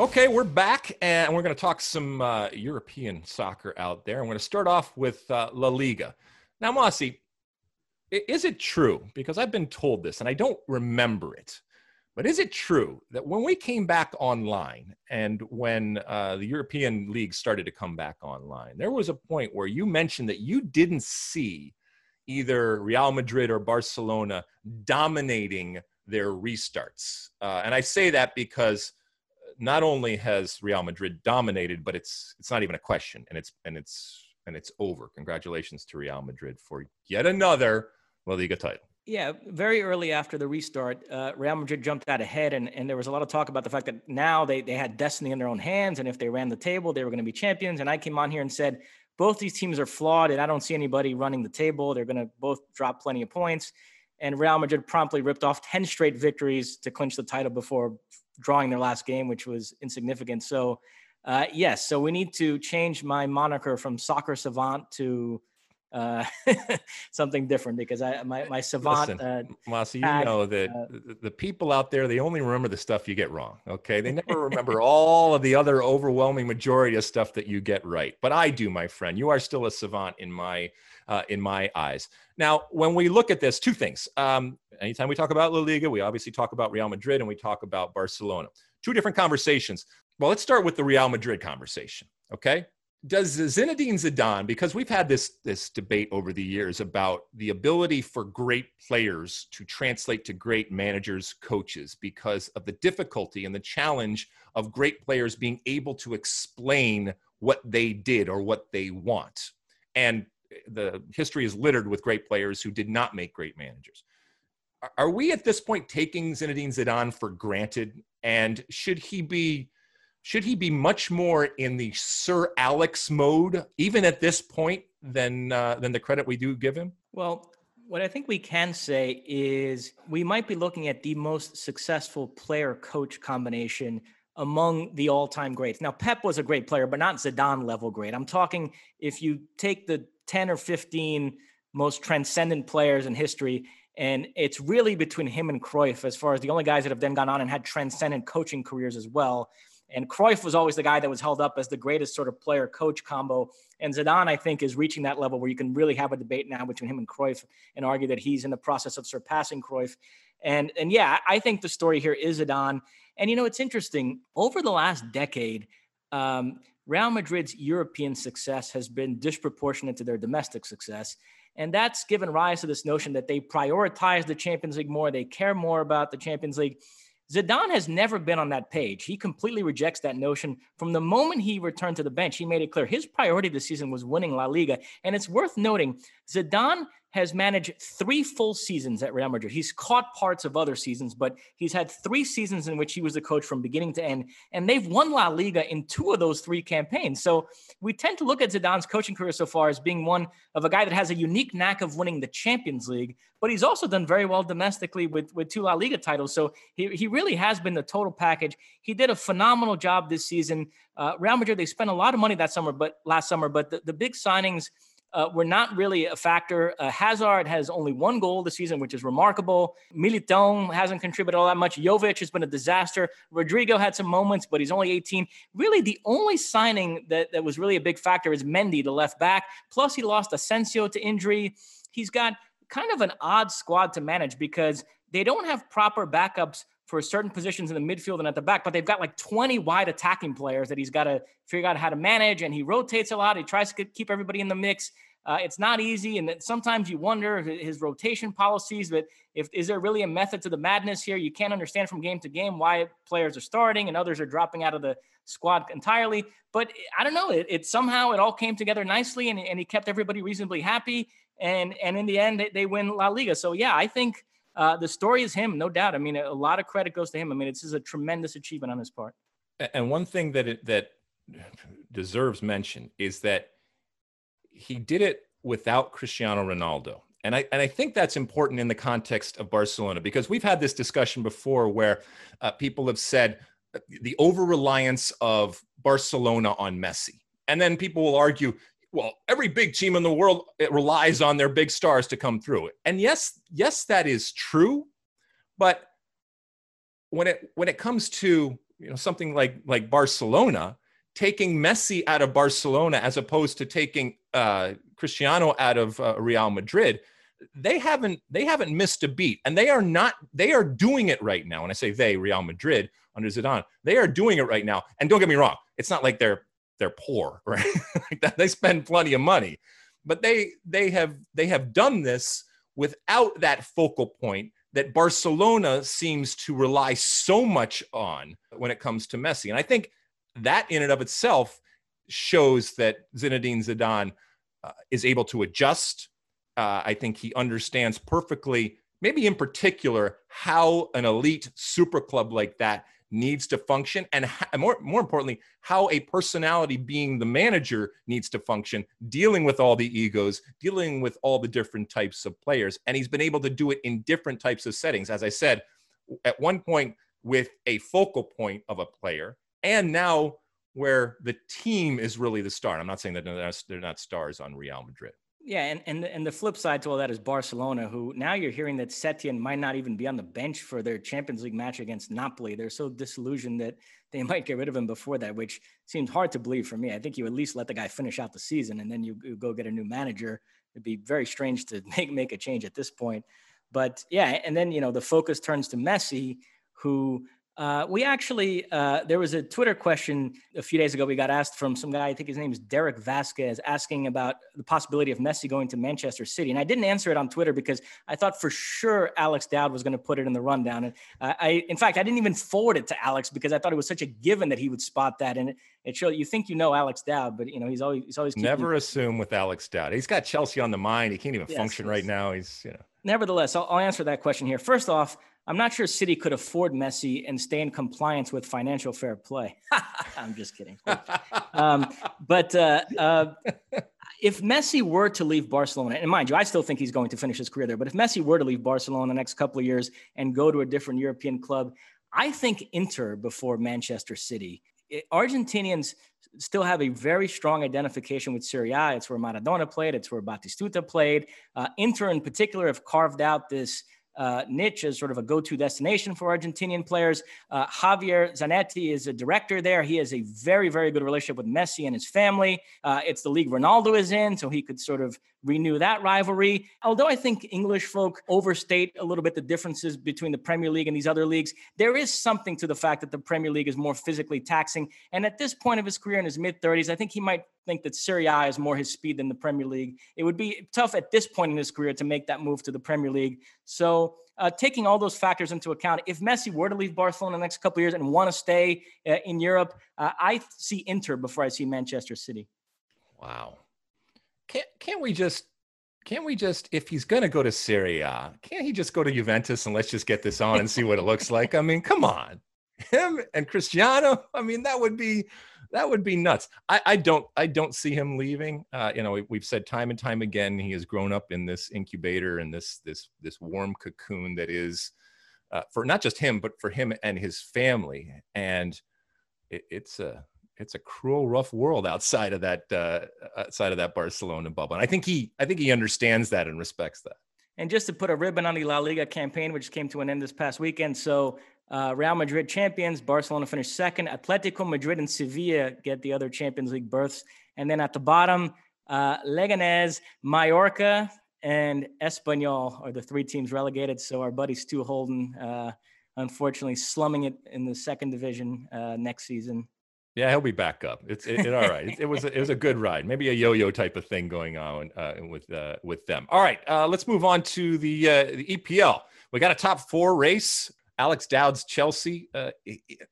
Okay, we're back and we're going to talk some uh, European soccer out there. I'm going to start off with uh, La Liga. Now, Mossy, is it true? Because I've been told this and I don't remember it, but is it true that when we came back online and when uh, the European League started to come back online, there was a point where you mentioned that you didn't see either Real Madrid or Barcelona dominating their restarts? Uh, and I say that because not only has Real Madrid dominated, but it's it's not even a question, and it's and it's and it's over. Congratulations to Real Madrid for yet another La Liga title.
Yeah, very early after the restart, uh, Real Madrid jumped out ahead, and, and there was a lot of talk about the fact that now they, they had destiny in their own hands, and if they ran the table, they were going to be champions. And I came on here and said both these teams are flawed, and I don't see anybody running the table. They're going to both drop plenty of points. and Real Madrid promptly ripped off 10 straight victories to clinch the title before drawing their last game, which was insignificant. So, uh, yes, so we need to change my moniker from soccer savant to uh, *laughs* something different because I my my savant. Listen, uh,
Mossy, you know that uh, the people out there they only remember the stuff you get wrong. Okay, they never *laughs* remember all of the other overwhelming majority of stuff that you get right. But I do, my friend. You are still a savant in my uh, in my eyes. Now, when we look at this, two things. Um, anytime we talk about La Liga, we obviously talk about Real Madrid and we talk about Barcelona. Two different conversations. Well, let's start with the Real Madrid conversation. Okay, does Zinedine Zidane, because we've had this this debate over the years about the ability for great players to translate to great managers, coaches, because of the difficulty and the challenge of great players being able to explain what they did or what they want. And the history is littered with great players who did not make great managers. Are we at this point taking Zinedine Zidane for granted? And should he be should he be much more in the Sir Alex mode, even at this point, than uh, than the credit we do give him?
Well, what I think we can say is we might be looking at the most successful player coach combination among the all time greats. Now, Pep was a great player, but not Zidane level great. I'm talking if you take the 10 or 15 most transcendent players in history, and it's really between him and Cruyff as far as the only guys that have then gone on and had transcendent coaching careers as well. And Cruyff was always the guy that was held up as the greatest sort of player coach combo. And Zidane, I think, is reaching that level where you can really have a debate now between him and Cruyff and argue that he's in the process of surpassing Cruyff. And, and yeah, I think the story here is Zidane. And, you know, it's interesting. Over the last decade, um, Real Madrid's European success has been disproportionate to their domestic success. And that's given rise to this notion that they prioritize the Champions League more, they care more about the Champions League. Zidane has never been on that page. He completely rejects that notion. From the moment he returned to the bench, he made it clear his priority this season was winning La Liga. And it's worth noting Zidane has managed three full seasons at Real Madrid. He's caught parts of other seasons, but he's had three seasons in which he was the coach from beginning to end. And they've won La Liga in two of those three campaigns. So we tend to look at Zidane's coaching career so far as being one of a guy that has a unique knack of winning the Champions League, but he's also done very well domestically with, with two La Liga titles. So he, he really has been the total package. He did a phenomenal job this season. Uh, Real Madrid, they spent a lot of money that summer, but last summer, but the, the big signings – uh, were not really a factor. Uh, Hazard has only one goal this season, which is remarkable. Militão hasn't contributed all that much. Jovic has been a disaster. Rodrigo had some moments, but he's only 18. Really, the only signing that, that was really a big factor is Mendy, the left back. Plus, he lost Asensio to injury. He's got kind of an odd squad to manage because they don't have proper backups for certain positions in the midfield and at the back, but they've got like 20 wide attacking players that he's got to figure out how to manage. And he rotates a lot. He tries to keep everybody in the mix. Uh, it's not easy, and sometimes you wonder his rotation policies. But if is there really a method to the madness here? You can't understand from game to game why players are starting and others are dropping out of the squad entirely. But I don't know. It, it somehow it all came together nicely, and, and he kept everybody reasonably happy. And and in the end, they, they win La Liga. So yeah, I think uh, the story is him, no doubt. I mean, a lot of credit goes to him. I mean, this is a tremendous achievement on his part.
And one thing that it, that deserves mention is that he did it without Cristiano Ronaldo. And I, and I think that's important in the context of Barcelona because we've had this discussion before where uh, people have said uh, the over reliance of Barcelona on Messi. And then people will argue, well, every big team in the world it relies on their big stars to come through. And yes, yes, that is true. But when it when it comes to you know something like like Barcelona, taking Messi out of Barcelona as opposed to taking uh, Cristiano out of uh, Real Madrid, they haven't they haven't missed a beat, and they are not they are doing it right now. When I say they, Real Madrid under Zidane, they are doing it right now. And don't get me wrong, it's not like they're they're poor, *laughs* right? they spend plenty of money, but they they have they have done this without that focal point that Barcelona seems to rely so much on when it comes to Messi. And I think that in and of itself shows that Zinedine Zidane uh, is able to adjust. Uh, I think he understands perfectly, maybe in particular, how an elite super club like that needs to function and more, more importantly how a personality being the manager needs to function dealing with all the egos dealing with all the different types of players. And he's been able to do it in different types of settings. As i said at one point with a focal point of a player and now where the team is really the star. I'm not saying that they're not stars on real madrid
yeah, and, and and the flip side to all that is Barcelona, who now you're hearing that Setien might not even be on the bench for their Champions League match against Napoli. They're so disillusioned that they might get rid of him before that, which seems hard to believe for me. I think you at least let the guy finish out the season and then you, you go get a new manager. It'd be very strange to *laughs* make make a change at this point. But yeah, and then you know the focus turns to Messi, who uh, we actually, uh, there was a Twitter question a few days ago. We got asked from some guy, I think his name is Derek Vasquez, asking about the possibility of Messi going to Manchester City. And I didn't answer it on Twitter because I thought for sure Alex Dowd was going to put it in the rundown. And uh, I, in fact, I didn't even forward it to Alex because I thought it was such a given that he would spot that. And it, it showed you think you know Alex Dowd, but you know he's always he's always
never assume with Alex Dowd. He's got Chelsea on the mind. He can't even yes, function yes. right now. He's you know.
Nevertheless, I'll, I'll answer that question here. First off, I'm not sure City could afford Messi and stay in compliance with financial fair play. *laughs* I'm just kidding. um, but uh, uh, if Messi were to leave Barcelona, and mind you, I still think he's going to finish his career there, but if Messi were to leave Barcelona the next couple of years and go to a different European club, I think Inter before Manchester City. It, Argentinians still have a very strong identification with Serie A. It's where Maradona played. It's where Batistuta played. Uh, Inter, in particular, have carved out this uh, niche as sort of a go-to destination for Argentinian players. Uh, Javier Zanetti is a director there. He has a very, very good relationship with Messi and his family. Uh, it's the league Ronaldo is in, so he could sort of renew that rivalry. Although I think English folk overstate a little bit the differences between the Premier League and these other leagues, there is something to the fact that the Premier League is more physically taxing. And at this point of his career in his mid 30s, I think he might think that Serie A is more his speed than the Premier League. It would be tough at this point in his career to make that move to the Premier League. So, uh, taking all those factors into account, if Messi were to leave Barcelona in the next couple years and want to stay uh, in Europe, uh, I see Inter before I see Manchester City.
Wow. Can't can't we just can't we just if he's going to go to Serie A, can't he just go to Juventus and let's just get this on and see what it looks like? I mean, come on. Him and Cristiano, I mean, that would be that would be nuts. I, I don't I don't see him leaving. Uh, you know, we, have said time and time again he has grown up in this incubator and this this this warm cocoon that is uh, for not just him but for him and his family. And it, it's a it's a cruel, rough world outside of that uh, outside of that Barcelona bubble. And I think he I think he understands that and respects that.
And just to put a ribbon on the La Liga campaign, which came to an end this past weekend, so uh, Real Madrid champions, Barcelona finished second. Atletico Madrid and Sevilla get the other Champions League berths, and then at the bottom, uh, Leganés, Mallorca, and Espanyol are the three teams relegated. So our buddy Stu Holden, uh, unfortunately, slumming it in the second division uh, next season.
Yeah, he'll be back up. It's it, it all right. It, it, was it was a good ride. Maybe a yo-yo type of thing going on uh, with uh, with them. All right, uh, let's move on to the uh, the EPL. We got a top four race. Alex Dowd's Chelsea uh,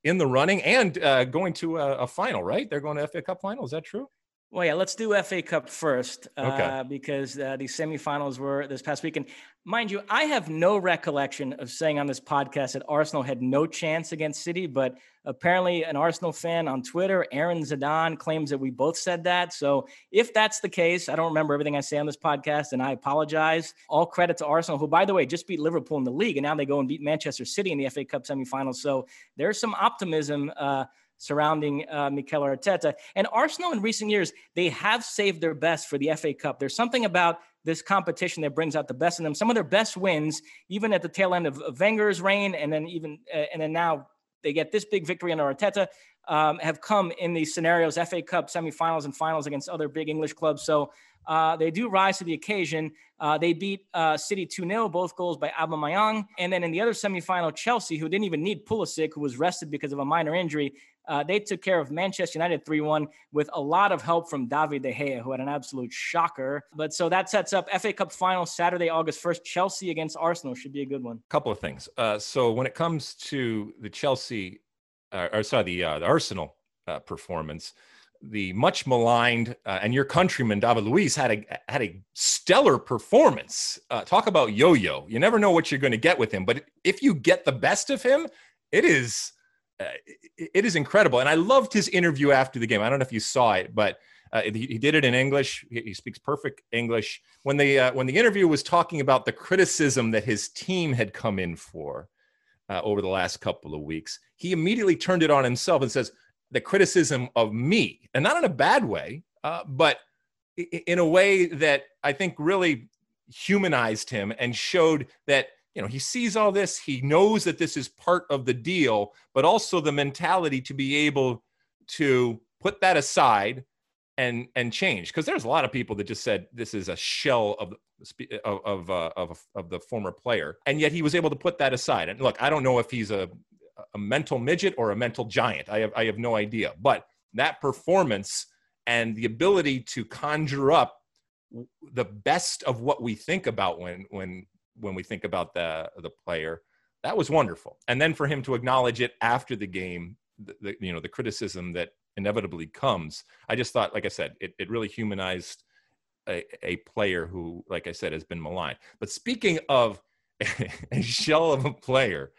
in the running and uh, going to a, a, final. Right? They're going to FA Cup final. Is that true?
Well, yeah, let's do FA Cup first okay. uh, because uh, the semifinals were this past weekend. Mind you, I have no recollection of saying on this podcast that Arsenal had no chance against City, but apparently an Arsenal fan on Twitter, Aaron Zidane, claims that we both said that. So if that's the case, I don't remember everything I say on this podcast, and I apologize. All credit to Arsenal, who, by the way, just beat Liverpool in the league, and now they go and beat Manchester City in the FA Cup semifinals. So there's some optimism. Uh, surrounding uh, Mikel Arteta. And Arsenal in recent years, they have saved their best for the FA Cup. There's something about this competition that brings out the best in them. Some of their best wins, even at the tail end of, Wenger's reign, and then even uh, and then now they get this big victory under Arteta. Um, have come in these scenarios, FA Cup semifinals and finals against other big English clubs. So uh, they do rise to the occasion. Uh, they beat uh, City 2 0, both goals by Aubameyang. And then in the other semifinal, Chelsea, who didn't even need Pulisic, who was rested because of a minor injury, uh, they took care of Manchester United 3 1 with a lot of help from David De Gea, who had an absolute shocker. But so that sets up FA Cup final Saturday, August 1st. Chelsea against Arsenal should be a good one.
Couple of things. Uh, so when it comes to the Chelsea, uh, or sorry, the, uh, the Arsenal uh, performance, the much maligned uh, and your countryman David Luiz had a had a stellar performance. Talk about yo-yo. You never know what you're going to get with him, but if you get the best of him, it is it is incredible. And I loved his interview after the game. I don't know if you saw it, but uh, he, he, did it in English. He, he speaks perfect English. When the uh, when the interview was talking about the criticism that his team had come in for uh, over the last couple of weeks, he immediately turned it on himself and says, "The criticism of me, and not in a bad way, uh, but in a way that I think really humanized him and showed that." You know he sees all this he knows that this is part of the deal but also the mentality to be able to put that aside and and change. Because there's a lot of people that just said this is a shell of of of, uh, of of the former player and yet he was able to put that aside. And look i don't know if he's a a mental midget or a mental giant. I have i have no idea. But that performance and the ability to conjure up the best of what we think about when when when we think about the the player that was wonderful and then for him to acknowledge it after the game the, the you know the criticism that inevitably comes. I just thought, like I said, it, it really humanized a, a player who, like I said, has been maligned. But speaking of *laughs* a shell of a player,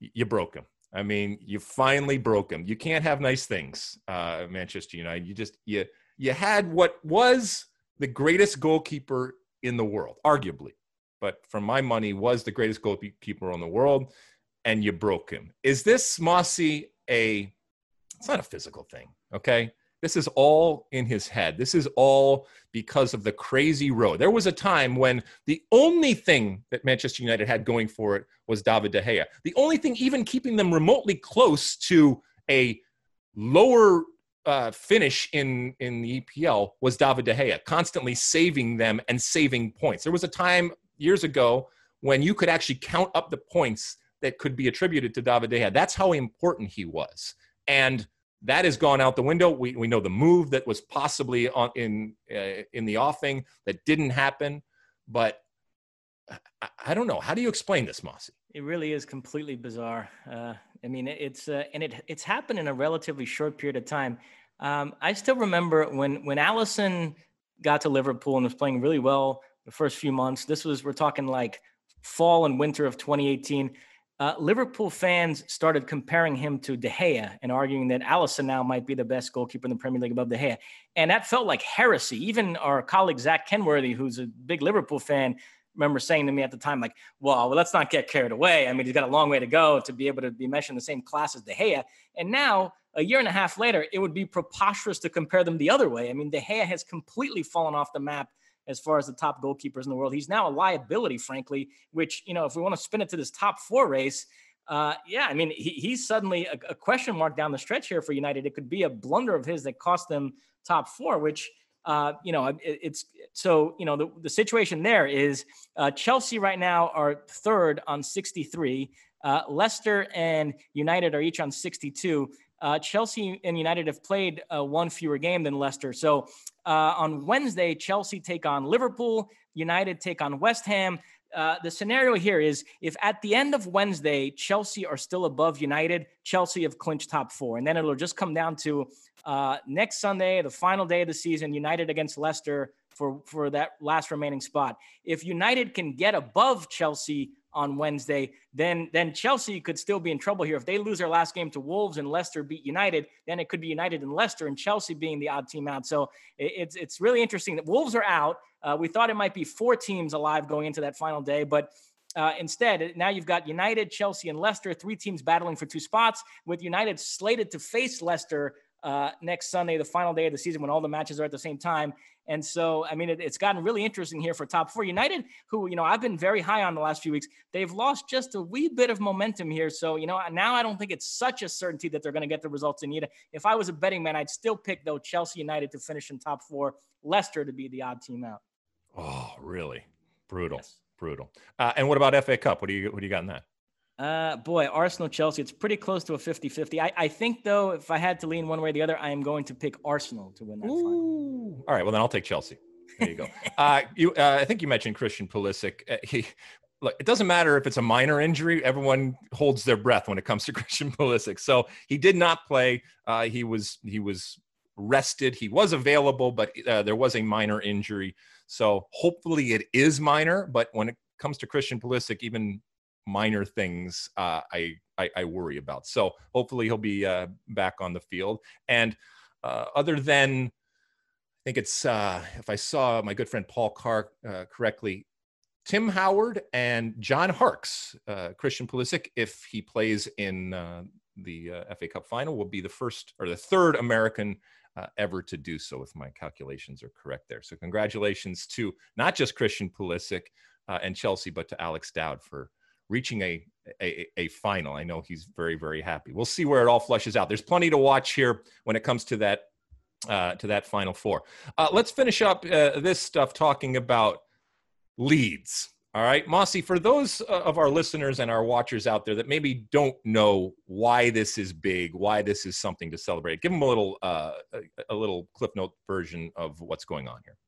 you broke him. I mean, you finally broke him. You can't have nice things, uh, Manchester United. You just you you had what was the greatest goalkeeper in the world, arguably, but from my money, was the greatest goalkeeper in the world, and you broke him. Is this Mossy a it's not a physical thing, okay? This is all in his head. This is all because of the crazy road. There was a time when the only thing that Manchester United had going for it was David De Gea. The only thing even keeping them remotely close to a lower uh, finish in in the EPL was David De Gea, constantly saving them and saving points. There was a time years ago when you could actually count up the points that could be attributed to David De Gea. That's how important he was. And that has gone out the window. We, we know the move that was possibly on, in uh, in the offing that didn't happen, but I, I, don't know. How do you explain this, Mossy?
It really is completely bizarre. Uh, I mean, it's uh, and it it's happened in a relatively short period of time. Um, I still remember when when Alisson got to Liverpool and was playing really well the first few months. This was we're talking like fall and winter of 2018 uh, Liverpool fans started comparing him to De Gea and arguing that Alisson now might be the best goalkeeper in the Premier League above De Gea. And that felt like heresy. Even our colleague Zach Kenworthy, who's a big Liverpool fan, remember saying to me at the time, like, well, well, let's not get carried away. I mean, he's got a long way to go to be able to be mentioned in the same class as De Gea. And now, a year and a half later, it would be preposterous to compare them the other way. I mean, De Gea has completely fallen off the map as far as the top goalkeepers in the world. He's now a liability, frankly, which, you know, if we want to spin it to this top four race, uh, yeah, I mean, he, he's suddenly a, a, question mark down the stretch here for United. It could be a blunder of his that cost them top four, which, uh, you know, it, it's so, you know, the, the situation there is uh, Chelsea right now are third on 63. Uh, Leicester and United are each on 62. Uh, Chelsea and United have played uh, one fewer game than Leicester. So uh, on Wednesday, Chelsea take on Liverpool, United take on West Ham. Uh, the scenario here is if at the end of Wednesday, Chelsea are still above United, Chelsea have clinched top four. And then it'll just come down to uh, next Sunday, the final day of the season, United against Leicester for, for that last remaining spot. If United can get above Chelsea on Wednesday, then then Chelsea could still be in trouble here. If they lose their last game to Wolves and Leicester beat United, then it could be United and Leicester and Chelsea being the odd team out. So it's it's really interesting that Wolves are out. Uh, we thought it might be four teams alive going into that final day, but uh, instead, now you've got United, Chelsea, and Leicester, three teams battling for two spots, with United slated to face Leicester uh, next Sunday, the final day of the season when all the matches are at the same time. And so, I mean, it, it's gotten really interesting here for top four. United, who, you know, I've been very high on the last few weeks, they've lost just a wee bit of momentum here. So, you know, now I don't think it's such a certainty that they're going to get the results they need. If I was a betting man, I'd still pick, though, Chelsea United to finish in top four, Leicester to be the odd team out.
Oh, really? Brutal. Yes. Brutal. Uh, and what about FA Cup? What do you what do you got in that?
Uh, boy, Arsenal Chelsea, it's pretty close to a 50 50. I, I think, though, if I had to lean one way or the other, I am going to pick Arsenal to win that Ooh. final.
All right, well, then I'll take Chelsea. There you go. *laughs* uh, you, uh, I think you mentioned Christian Pulisic. Uh, he, look, it doesn't matter if it's a minor injury. Everyone holds their breath when it comes to *laughs* Christian Pulisic. So he did not play. Uh, he was he was rested. He was available, but uh, there was a minor injury. So hopefully it is minor. But when it comes to Christian Pulisic, even minor things, uh, I I, I worry about. So hopefully he'll be uh, back on the field. And uh, other than, I think it's uh, if I saw my good friend Paul Carr uh, correctly, Tim Howard and John Harkes, uh, Christian Pulisic, if he plays in the FA Cup final, will be the first or the third American uh, ever to do so, if my calculations are correct there. So, congratulations to not just Christian Pulisic uh, and Chelsea, but to Alex Dowd for reaching a, a, a final. I know he's very very happy. We'll see where it all flushes out. There's plenty to watch here when it comes to that uh, to that final four. let's finish up this stuff talking about Leeds. All right, Mossy, for those uh, of our listeners and our watchers out there that maybe don't know why this is big, why this is something to celebrate, give them a little uh, a, little cliff note version of what's going on here.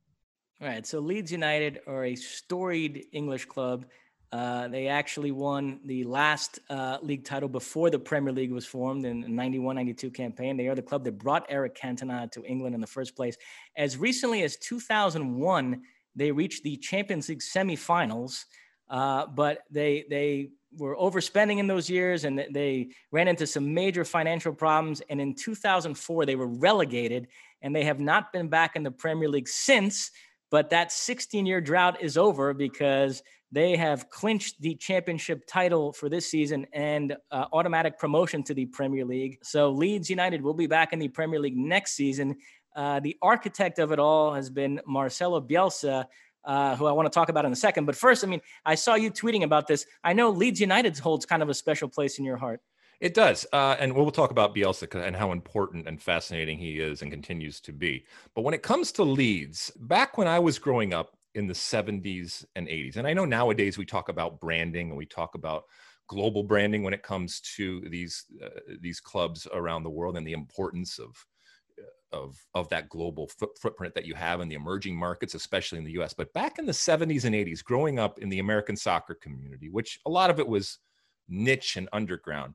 All right, so Leeds United are a storied English club. Uh, they actually won the last uh, league title before the Premier League was formed in the 91 92 campaign. They are the club that brought Eric Cantona to England in the first place. As recently as 2001, they reached the Champions League semifinals, uh, but they they were overspending in those years and they ran into some major financial problems. And in 2004, they were relegated and they have not been back in the Premier League since. But that 16 year drought is over because they have clinched the championship title for this season and uh, automatic promotion to the Premier League. So Leeds United will be back in the Premier League next season. Uh, the architect of it all has been Marcelo Bielsa, uh, who I want to talk about in a second. But first, I mean, I saw you tweeting about this. I know Leeds United holds kind of a special place in your heart.
It does. Uh, and we'll talk about Bielsa and how important and fascinating he is and continues to be. But when it comes to Leeds, back when I was growing up in the 70s and 80s, and I know nowadays we talk about branding and we talk about global branding when it comes to these uh, these clubs around the world and the importance of of of that global footprint that you have in the emerging markets, especially in the U.S. But back in the 70s and 80s, growing up in the American soccer community, which a lot of it was niche and underground,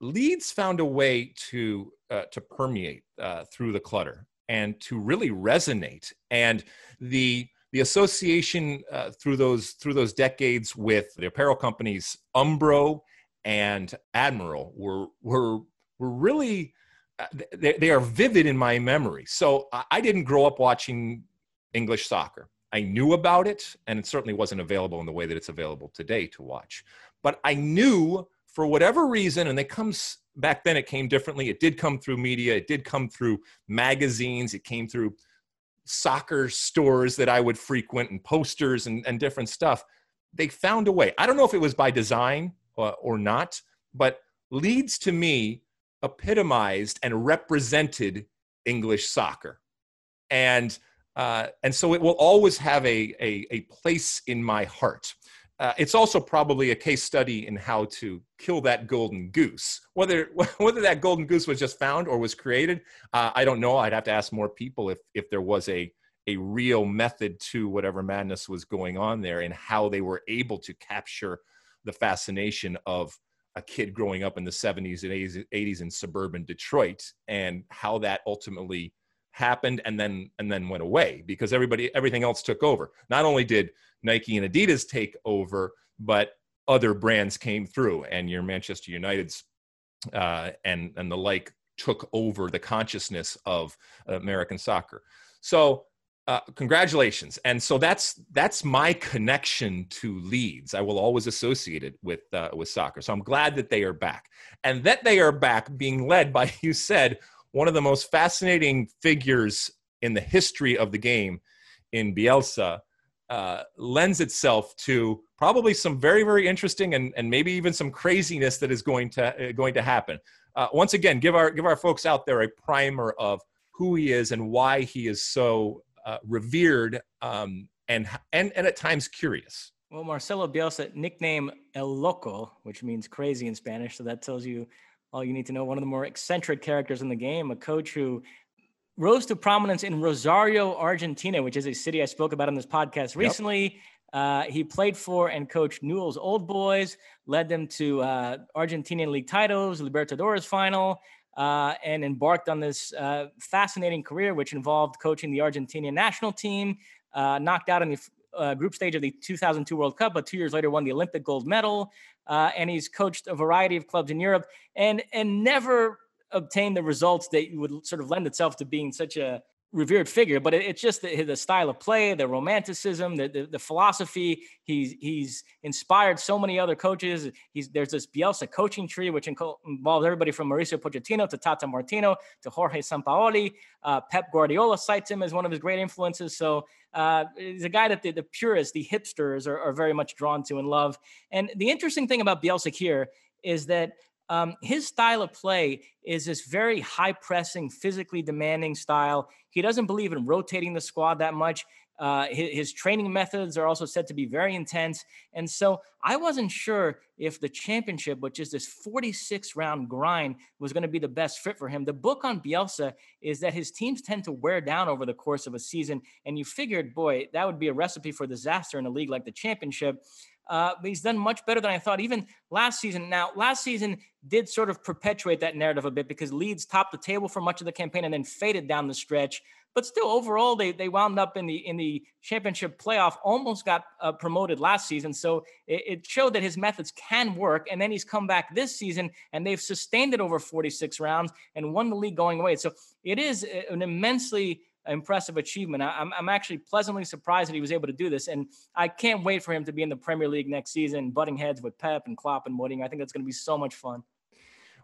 Leeds found a way to uh, to permeate uh, through the clutter and to really resonate. And the the association uh, through those through those decades with the apparel companies Umbro and Admiral were were were really uh, they, they are vivid in my memory. So I didn't grow up watching English soccer. I knew about it, and it certainly wasn't available in the way that it's available today to watch. But I knew for whatever reason, and it comes back then, it came differently. It did come through media, it did come through magazines, it came through soccer stores that I would frequent and posters and, and different stuff. They found a way. I don't know if it was by design or, uh, or not, but Leeds to me epitomized and represented English soccer. And uh, and so it will always have a, a, a place in my heart. Uh, it's also probably a case study in how to kill that golden goose. Whether *laughs* whether that golden goose was just found or was created, uh, I don't know. I'd have to ask more people if if there was a a real method to whatever madness was going on there and how they were able to capture the fascination of a kid growing up in the 70s and 80s in suburban Detroit and how that ultimately happened and then and then went away because everybody everything else took over. Not only did Nike and Adidas take over, but other brands came through and your Manchester United's uh, and and the like took over the consciousness of American soccer. So uh, congratulations and so that's that's my connection to leeds i will always associate it with uh, with soccer so i'm glad that they are back and that they are back being led *laughs* by you said one of the most fascinating figures in the history of the game in bielsa uh, lends itself to probably some very very interesting and, and maybe even some craziness that is going to uh, going to happen uh, once again give our give our folks out there a primer of who he is and why he is so uh, revered um, and, and, and at times curious.
Well, Marcelo Bielsa, nickname El Loco, which means crazy in Spanish. So that tells you all you need to know. One of the more eccentric characters in the game, a coach who rose to prominence in Rosario, Argentina, which is a city I spoke about on this podcast recently. Yep. Uh, he played for and coached Newell's Old Boys, led them to uh, Argentinian league titles, Libertadores final, uh, and embarked on this uh, fascinating career, which involved coaching the Argentinian national team, uh, knocked out in the uh, group stage of the 2002 World Cup, but two years later won the Olympic gold medal. Uh, and he's coached a variety of clubs in Europe and and never obtained the results that would sort of lend itself to being such a revered figure, but it, it's just the, the, style of play, the romanticism, the, the, the, philosophy. He's he's inspired so many other coaches. He's there's this Bielsa coaching tree, which involves everybody from Mauricio Pochettino to Tata Martino to Jorge Sampaoli. Uh, Pep Guardiola cites him as one of his great influences. So uh, he's a guy that the, the purists, the hipsters, are, are very much drawn to and love. And the interesting thing about Bielsa here is that um, his style of play is this very high pressing, physically demanding style. He doesn't believe in rotating the squad that much. Uh, his, his, training methods are also said to be very intense. And so I wasn't sure if the championship, which is this 46 round grind, was going to be the best fit for him. The book on Bielsa is that his teams tend to wear down over the course of a season. And you figured, boy, that would be a recipe for disaster in a league like the championship. Uh, he's done much better than I thought, even last season. Now, last season did sort of perpetuate that narrative a bit because Leeds topped the table for much of the campaign and then faded down the stretch. But still, overall, they they wound up in the in the championship playoff. Almost got uh, promoted last season, so it, it, showed that his methods can work. And then he's come back this season, and they've sustained it over 46 rounds and won the league going away. So it is an immensely impressive achievement. I, am I'm actually pleasantly surprised that he was able to do this, and I can't wait for him to be in the Premier League next season, butting heads with Pep and Klopp and Wooding. I think that's going to be so much fun.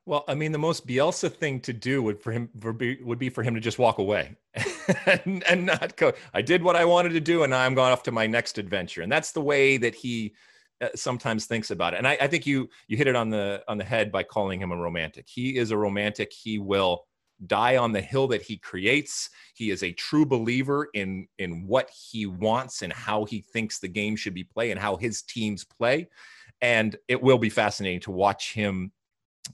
Well, I mean, the most Bielsa thing to do would for him for be, would be for him to just walk away *laughs* and, and, not go. I did what I wanted to do, and now I'm going off to my next adventure. And that's the way that he uh, sometimes thinks about it. And I, I think you you hit it on the on the head by calling him a romantic. He is a romantic. He will die on the hill that he creates. He is a true believer in in what he wants and how he thinks the game should be played and how his teams play. And it will be fascinating to watch him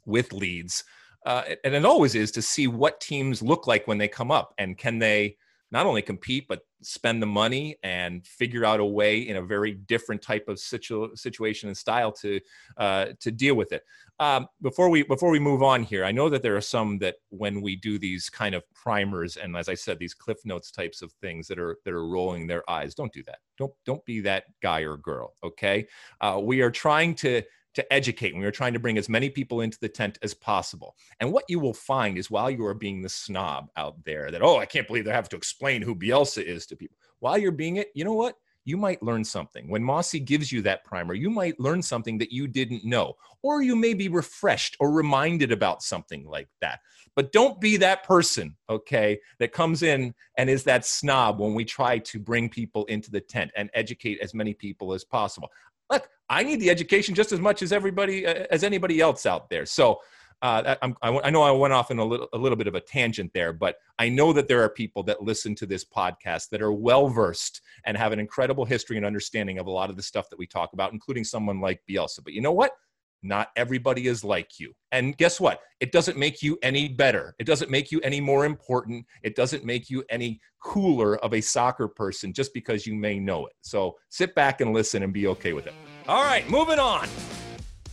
with Leeds. Uh, and it always is to see what teams look like when they come up and can they not only compete but spend the money and figure out a way in a very different type of situ- situation and style to uh, to deal with it. Um, before we before we move on here, I know that there are some that when we do these kind of primers and as I said, these cliff notes types of things that are that are rolling their eyes. Don't do that. Don't don't be that guy or girl. Okay, uh, we are trying to to educate. We are trying to bring as many people into the tent as possible. And what you will find is while you are being the snob out there, that, oh, I can't believe they have to explain who Bielsa is to people. While you're being it, you know what? You might learn something. When Mossy gives you that primer, you might learn something that you didn't know, or you may be refreshed or reminded about something like that. But don't be that person, okay, that comes in and is that snob when we try to bring people into the tent and educate as many people as possible look, I need the education just as much as everybody uh, as anybody else out there. So uh, I, I, know I went off in a little, a little bit of a tangent there, but I know that there are people that listen to this podcast that are well versed and have an incredible history and understanding of a lot of the stuff that we talk about, including someone like Bielsa. But you know what? Not everybody is like you. And guess what? It doesn't make you any better. It doesn't make you any more important. It doesn't make you any cooler of a soccer person just because you may know it. So sit back and listen and be okay with it. All right, moving on.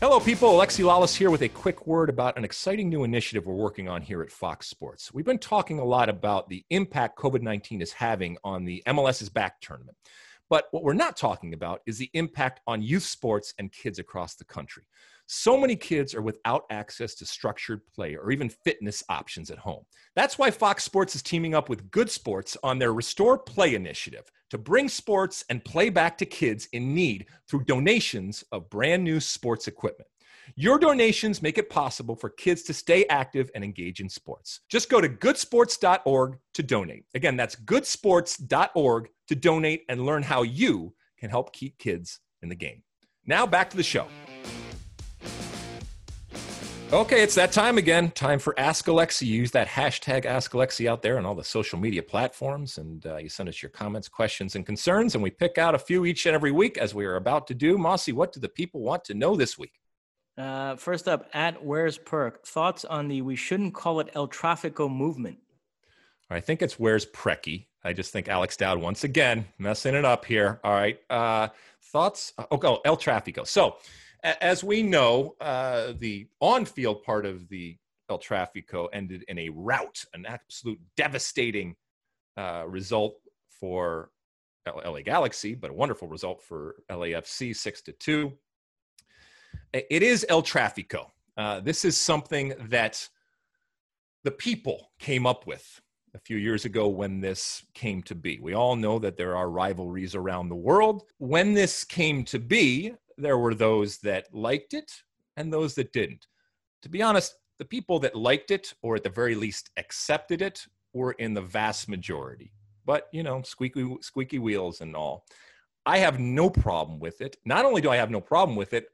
Hello, people. Alexi Lalas here with a quick word about an exciting new initiative we're working on here at Fox Sports. We've been talking a lot about the impact COVID 19 is having on the MLS is Back tournament. But what we're not talking about is the impact on youth sports and kids across the country. So many kids are without access to structured play or even fitness options at home. That's why Fox Sports is teaming up with Good Sports on their Restore Play initiative to bring sports and play back to kids in need through donations of brand new sports equipment. Your donations make it possible for kids to stay active and engage in sports. Just go to goodsports.org to donate. Again, that's goodsports.org to donate and learn how you can help keep kids in the game. Now back to the show. Okay, it's that time again. Time for Ask Alexi. use that hashtag Ask Alexi out there on all the social media platforms, and uh, you send us your comments, questions, and concerns, and we pick out a few each and every week, as we are about to do. Mossy, what do the people want to know this week?
Uh, first up, at Where's Perk, thoughts on the we shouldn't call it El Trafico movement?
I think it's Where's Precky. I just think Alex Dowd once again messing it up here. All right, uh, thoughts? Oh, oh, El Trafico. So as we know, uh, the on-field part of the El Trafico ended in a rout, an absolute devastating uh, result for LA Galaxy, but a wonderful result for LAFC, six to two. It is El Trafico. Uh, this is something that the people came up with a few years ago when this came to be. We all know that there are rivalries around the world. When this came to be, there were those that liked it and those that didn't. To be honest, the people that liked it, or at the very least accepted it, were in the vast majority. But, you know, squeaky, squeaky wheels and all. I have no problem with it. Not only do I have no problem with it,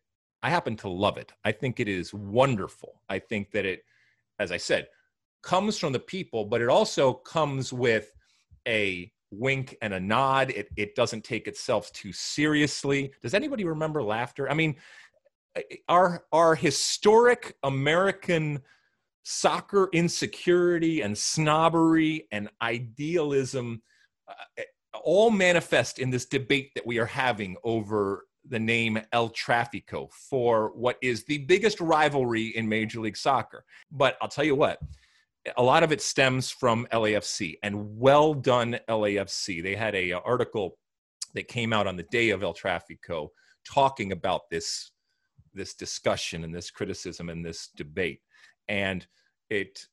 I happen to love it. I think it is wonderful. I think that it, as I said, comes from the people, but it also comes with a wink and a nod. It, it doesn't take itself too seriously. Does anybody remember laughter? I mean, eh, eh, our, our historic American soccer insecurity and snobbery and idealism uh, eh, all manifest in this debate that we are having over the name El Trafico for what is the biggest rivalry in Major League Soccer. But I'll tell you what, a lot of it stems from LAFC and well done LAFC. They had a, a article that came out on the day of El Trafico talking about this this discussion and this criticism and this debate and it,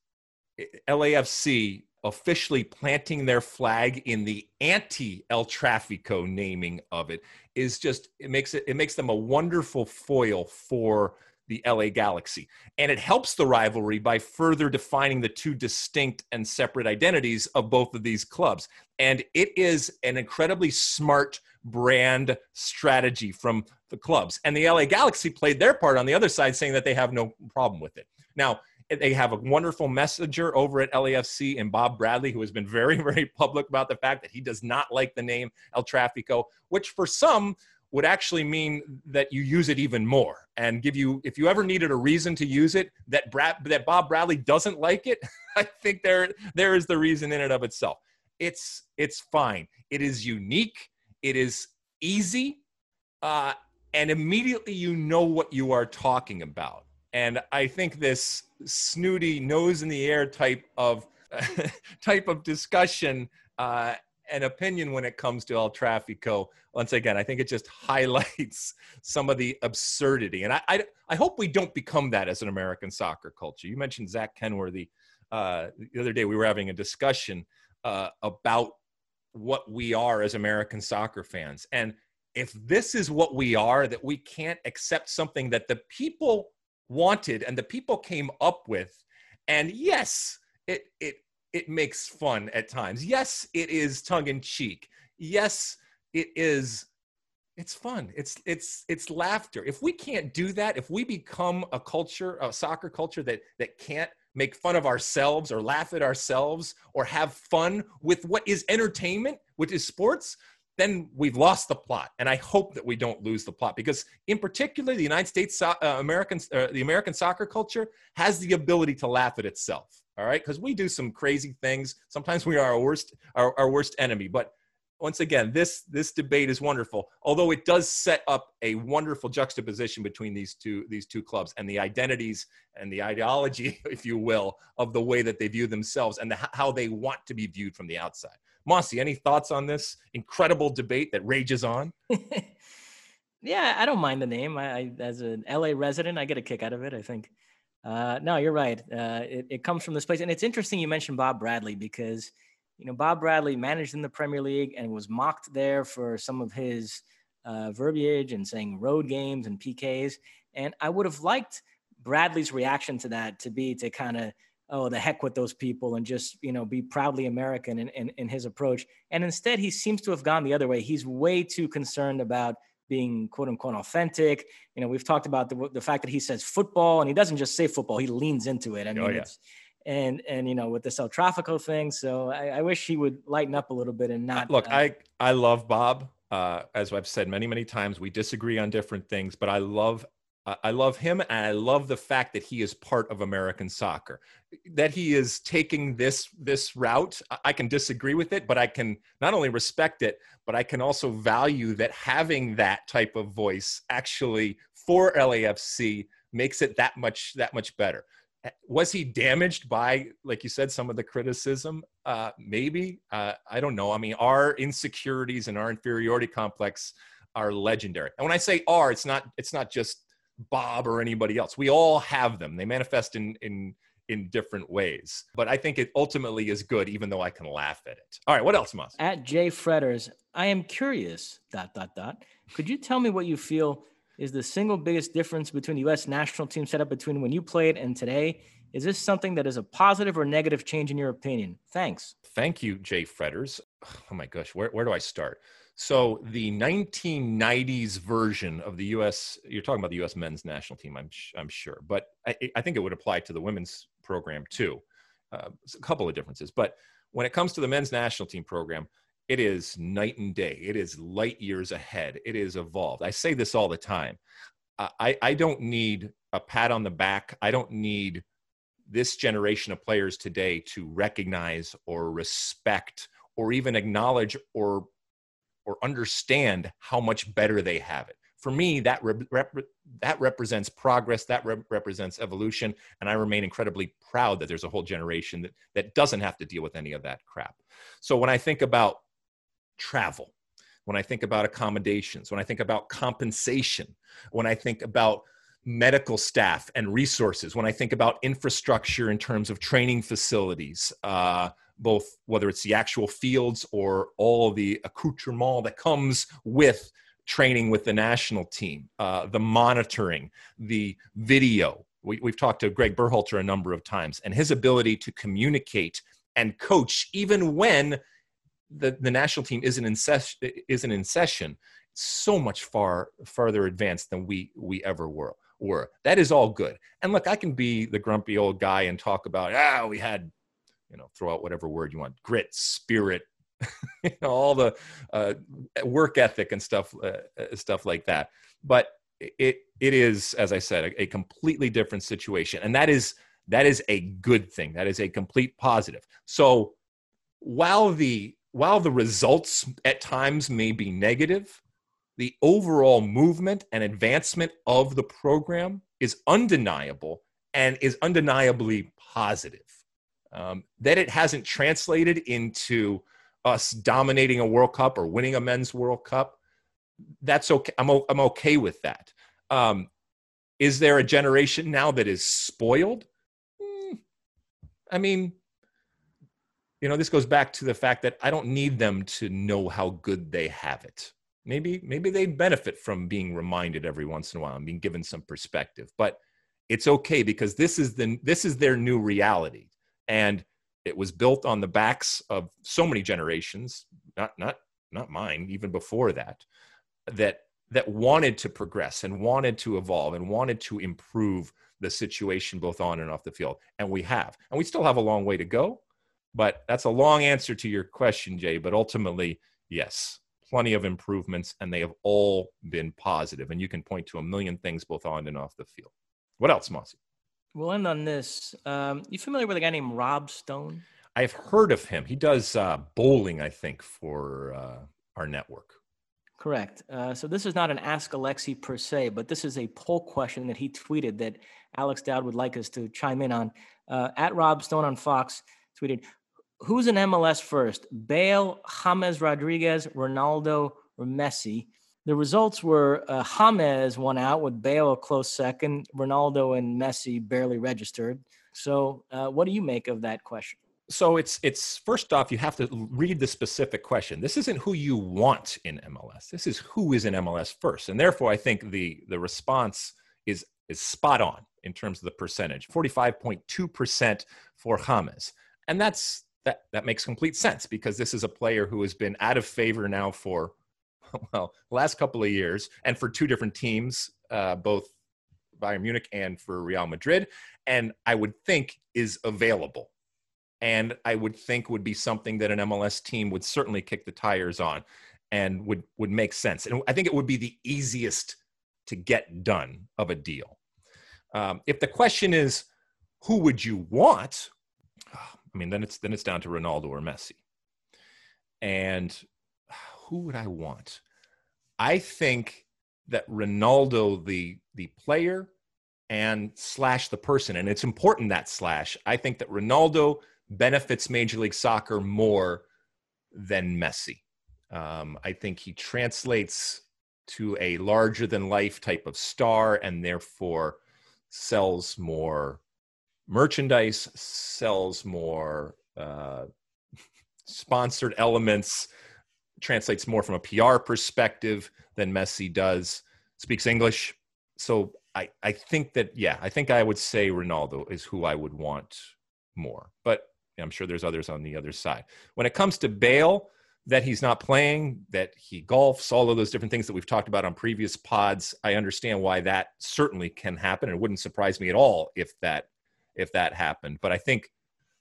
it LAFC officially planting their flag in the anti El Trafico naming of it is just it makes it it makes them a wonderful foil for the LA Galaxy. And it helps the rivalry by further defining the two distinct and separate identities of both of these clubs. And it is an incredibly smart brand strategy from the clubs. And the LA Galaxy played their part on the other side, saying that they have no problem with it. Now, they have a wonderful messenger over at LAFC and Bob Bradley, who has been very, *laughs* very public about the fact that he does not like the name El Trafico, which for some would actually mean that you use it even more and give you if you ever needed a reason to use it that Brad, that Bob Bradley doesn't like it *laughs* I think there there is the reason in and of itself. It's it's fine. It is unique. It is easy uh, and immediately you know what you are talking about. And I think this snooty nose in the air type of *laughs* type of discussion uh, and opinion when it comes to El Trafico. Once again, I think it just *laughs* highlights some of the absurdity, and I, I, I hope we don't become that as an American soccer culture. You mentioned Zach Kenworthy uh, the other day. We were having a discussion uh, about what we are as American soccer fans, and if this is what we are, that we can't accept something that the people wanted and the people came up with. And yes, it it it makes fun at times. Yes, it is tongue in cheek. Yes, it is it's fun. It's it's it's laughter. If we can't do that, if we become a culture, a soccer culture that that can't make fun of ourselves or laugh at ourselves or have fun with what is entertainment, which is sports, then we've lost the plot. And I hope that we don't lose the plot because, in particular, the United States, uh, uh, the American soccer culture has the ability to laugh at itself. All right, because we do some crazy things. Sometimes we are our worst, our, our worst enemy. But once again, this this debate is wonderful. Although it does set up a wonderful juxtaposition between these two these two clubs and the identities and the ideology, *laughs* if you will, of the way that they view themselves and the, how they want to be viewed from the outside. Mossy, any thoughts on this incredible debate that rages on? *laughs*
yeah, I don't mind the name. I, I, as an LA resident, I get a kick out of it. I think. Uh, no, you're right. Uh, it, it comes from this place, and it's interesting you mentioned Bob Bradley because you know Bob Bradley managed in the Premier League and was mocked there for some of his uh, verbiage and saying road games and PKs. And I would have liked Bradley's reaction to that to be to kind of oh the heck with those people and just you know be proudly american in, in, in, his approach and instead he seems to have gone the other way he's way too concerned about being quote unquote authentic. You know we've talked about the, the fact that he says football and he doesn't just say football he leans into it. I oh, mean oh, yeah. it's and and you know with the El Trafico thing so I, I, wish he would lighten up a little bit and not
look uh, i i love bob. Uh, as I've said many, many times, we disagree on different things, but I love I love him, and I love the fact that he is part of American soccer. That he is taking this this route, I can disagree with it, but I can not only respect it, but I can also value that having that type of voice actually for LAFC makes it that much that much better. was he damaged by, like you said, some of the criticism? Uh, maybe. Uh, I don't know. I mean, our insecurities and our inferiority complex are legendary. And when I say "are," it's not it's not just Bob or anybody else. We all have them. They manifest in in in different ways. But I think it ultimately is good, even though I can laugh at it. All right, what else, Moss?
At Jay Fretters, I am curious. Dot dot dot. Could you tell me what you feel is the single biggest difference between the U.S. national team setup between when you played and today? Is this something that is a positive or negative change in your opinion? Thanks.
Thank you, Jay Fretters. *sighs* Oh my gosh, where, where do I start? So the 1990s version of the U.S. You're talking about the U.S. men's national team, I'm I'm sure, but I, I think it would apply to the women's program too. Uh, a couple of differences, but when it comes to the men's national team program, it is night and day. It is light years ahead. It is evolved. I say this all the time. I, I don't need a pat on the back. I don't need this generation of players today to recognize or respect or even acknowledge or or understand how much better they have it. For me, that rep- that represents progress. That represents evolution, and I remain incredibly proud that there's a whole generation that that doesn't have to deal with any of that crap. So when I think about travel, when I think about accommodations, when I think about compensation, when I think about medical staff and resources, when I think about infrastructure in terms of training facilities, uh, both whether it's the actual fields or all the accoutrement that comes with training with the national team, uh, the monitoring, the video. We, have talked to Greg Berhalter a number of times, and his ability to communicate and coach even when the, the national team isn't in, ses- isn't in session so much far farther advanced than we we ever were were that is all good and look i can be the grumpy old guy and talk about ah we had you know throw out whatever word you want grit spirit *laughs* you know all the uh, work ethic and stuff uh, uh, stuff like that. But it it is as i said a, a completely different situation. And that is that is a good thing. That is a complete positive. So while the while the results at times may be negative the overall movement and advancement of the program is undeniable and is undeniably positive um, that it hasn't translated into us dominating a World Cup or winning a men's World Cup, that's okay. I'm, I'm okay with that. Um, is there a generation now that is spoiled? Mm, I mean, you know, this goes back to the fact that I don't need them to know how good they have it. Maybe, maybe they'd benefit from being reminded every once in a while and being given some perspective. But it's okay because this is the this is their new reality and it was built on the backs of so many generations not not not mine even before that that that wanted to progress and wanted to evolve and wanted to improve the situation both on and off the field. And we have and we still have a long way to go but that's a long answer to your question jay but ultimately yes plenty of improvements and they have all been positive and you can point to a million things both on and off the field. What else mossy
We'll end on this. Um, you familiar with a guy named Rob Stone?
I've heard of him. He does uh, bowling, I think, for uh, our network.
Correct. Uh, so this is not an Ask Alexi per se, but this is a poll question that he tweeted that Alex Dowd would like us to chime in on. Uh, at Rob Stone on Fox tweeted, "Who's in MLS first? Bale, James Rodriguez, Ronaldo, or Messi?" The results were uh, James won out with Bale a close second. Ronaldo and Messi barely registered. So, uh, what do you make of that question?
So it's it's first off, you have to read the specific question. This isn't who you want in MLS. This is who is in MLS first, and therefore, I think the the response is is spot on in terms of the percentage. Forty five point two percent for James, and that's that that makes complete sense because this is a player who has been out of favor now for *laughs* well, last couple of years, and for two different teams, uh, both Bayern Munich and for Real Madrid, and I would think is available, and I would think would be something that an MLS team would certainly kick the tires on, and would would make sense, and I think it would be the easiest to get done of a deal. Um, if the question is, who would you want? *sighs* I mean, then it's then it's down to Ronaldo or Messi, and who would I want? I think that Ronaldo, the the player, and slash the person. And it's important that slash. I think that Ronaldo benefits Major League Soccer more than Messi. Um, I think he translates to a larger than life type of star and therefore sells more merchandise, sells more uh, *laughs* sponsored elements, translates more from a PR perspective than Messi does, speaks English. So I, I think that, yeah, I think I would say Ronaldo is who I would want more. But I'm sure there's others on the other side. When it comes to Bale, that he's not playing, that he golfs, all of those different things that we've talked about on previous pods. I understand why that certainly can happen. It wouldn't surprise me at all if that if that happened. But I think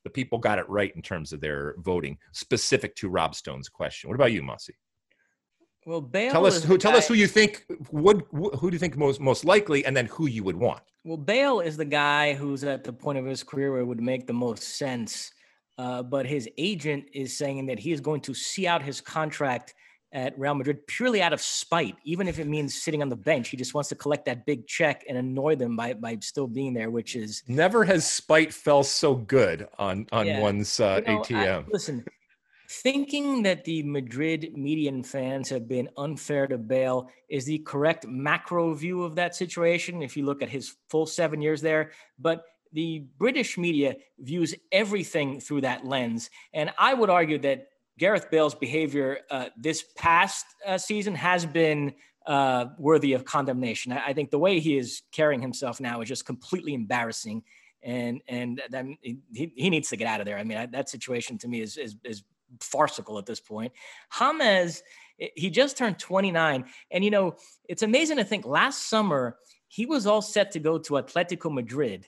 the people got it right in terms of their voting, specific to Rob Stone's question. What about you, Mossy?
Well, Bale
tell us who tell guy, us who you think would who do you think most most likely, and then who you would want.
Well, Bale is the guy who's at the point of his career where it would make the most sense uh, but his agent is saying that he is going to see out his contract at Real Madrid purely out of spite, even if it means sitting on the bench. He just wants to collect that big check and annoy them by by still being there, which is
never has spite felt so good on on yeah. one's uh, you know, ATM.
I, listen, thinking that the Madrid median fans have been unfair to Bale is the correct macro view of that situation. If you look at his full seven years there, but the British media views everything through that lens. And I would argue that Gareth Bale's behavior uh, this past uh, season has been uh, worthy of condemnation. I, I, think the way he is carrying himself now is just completely embarrassing. And and he, he needs to get out of there. I mean, I, that situation to me is, is, is farcical at this point. James, he just turned 29. And, you know, it's amazing to think last summer he was all set to go to Atletico Madrid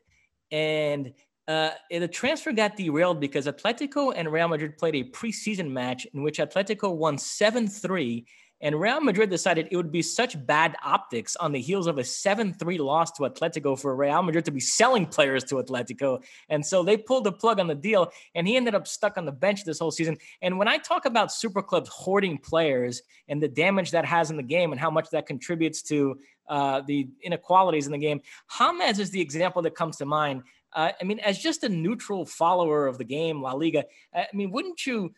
and uh, the transfer got derailed because Atletico and Real Madrid played a preseason match in which Atletico won 7 3. And Real Madrid decided it would be such bad optics on the heels of a 7 3 loss to Atletico for Real Madrid to be selling players to Atletico. And so they pulled the plug on the deal, and he ended up stuck on the bench this whole season. And when I talk about super clubs hoarding players and the damage that has in the game and how much that contributes to uh, the inequalities in the game. James is the example that comes to mind. Uh, I mean, as just a neutral follower of the game, La Liga, I mean, wouldn't you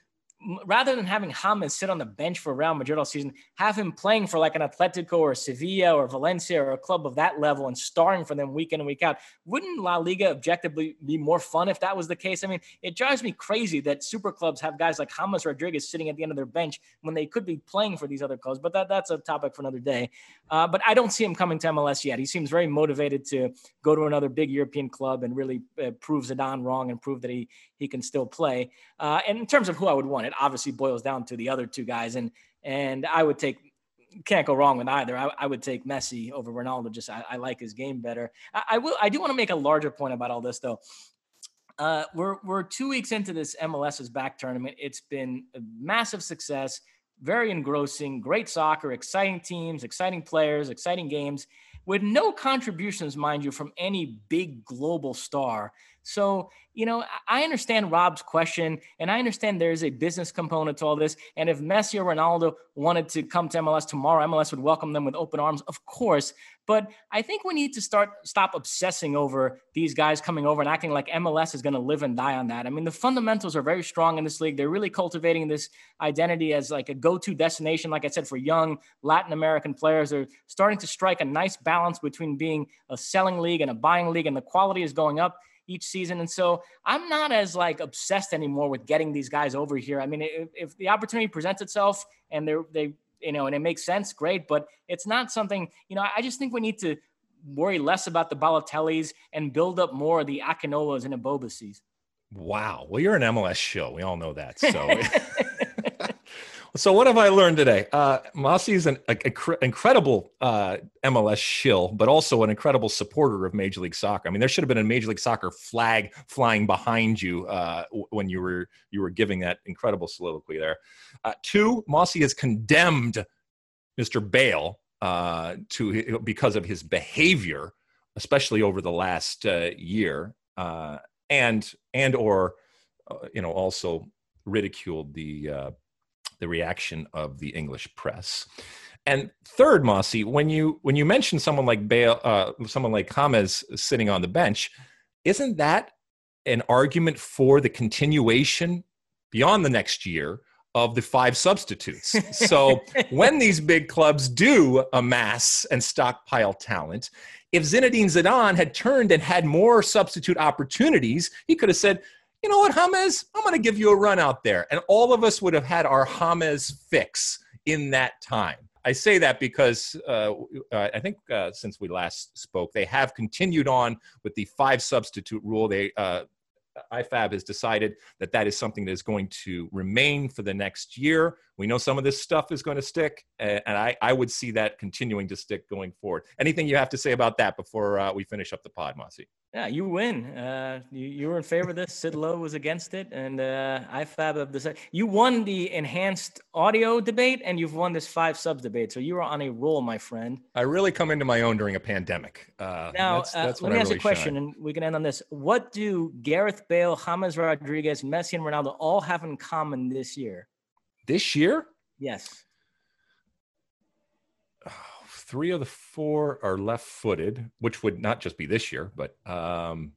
rather than having James sit on the bench for Real Madrid all season, have him playing for like an Atletico or Sevilla or Valencia or a club of that level and starring for them week in and week out. Wouldn't La Liga objectively be more fun if that was the case? I mean, it drives me crazy that super clubs have guys like James Rodriguez sitting at the end of their bench when they could be playing for these other clubs. But that, that's a topic for another day. Uh, but I don't see him coming to MLS yet. He seems very motivated to go to another big European club and really uh, prove Zidane wrong and prove that he he can still play. Uh, and in terms of who I would want, it obviously boils down to the other two guys, and and I would take can't go wrong with either. I, I would take Messi over Ronaldo. Just I, I like his game better. I, I, will. I do want to make a larger point about all this though. Uh, we're we're two weeks into this MLS's back tournament. It's been a massive success, very engrossing, great soccer, exciting teams, exciting players, exciting games, with no contributions, mind you, from any big global star. So, you know, I understand Rob's question, and I understand there's a business component to all this. And if Messi or Ronaldo wanted to come to MLS tomorrow, MLS would welcome them with open arms, of course. But I think we need to start stop obsessing over these guys coming over and acting like MLS is going to live and die on that. I mean, the fundamentals are very strong in this league. They're really cultivating this identity as like a go-to destination, like I said, for young Latin American players. They're starting to strike a nice balance between being a selling league and a buying league, and the quality is going up each season. And so I'm not as like obsessed anymore with getting these guys over here. I mean, if, if the opportunity presents itself and they're, they, you know, and it makes sense, great. But it's not something, you know, I just think we need to worry less about the Balotellis and build up more of the Akinolas and Ebobisses.
Wow. Well, you're an MLS show. We all know that. So *laughs* *laughs* So what have I learned today? Uh, Mossy is an a, a, incredible uh, MLS shill, but also an incredible supporter of Major League Soccer. I mean, there should have been a Major League Soccer flag flying behind you uh, when you were you were giving that incredible soliloquy there. Uh, two, Mossy has condemned Mr. Bale uh, to because of his behavior, especially over the last uh, year, and and or you know also ridiculed the the reaction of the English press. And third, Mossy, when you when you mention someone like Bale, uh, someone like James sitting on the bench, isn't that an argument for the continuation beyond the next year of the five substitutes? so *laughs* when these big clubs do amass and stockpile talent, if Zinedine Zidane had turned and had more substitute opportunities, he could have said, you know what, James, I'm going to give you a run out there. And all of us would have had our James fix in that time. I say that because uh, uh, I think uh, since we last spoke, they have continued on with the five substitute rule. They uh, IFAB has decided that that is something that is going to remain for the next year. We know some of this stuff is going to stick, and I, I would see that continuing to stick going forward. Anything you have to say about that before uh, we finish up the pod, Mosse?
Yeah, you win. Uh, you, you were in favor of this. Sid Lowe was against it, and uh, IFAB have decided. You won the enhanced audio debate, and you've won this five subs debate. So you are on a roll, my friend.
I really come into my own during a pandemic.
Uh, now, that's, uh, let me ask really you a question, shine. and we can end on this. What do Gareth Bale, James Rodriguez, Messi, and Ronaldo all have in common this year?
This year?
Yes
three of the four are left footed, which would not just be this year, but um,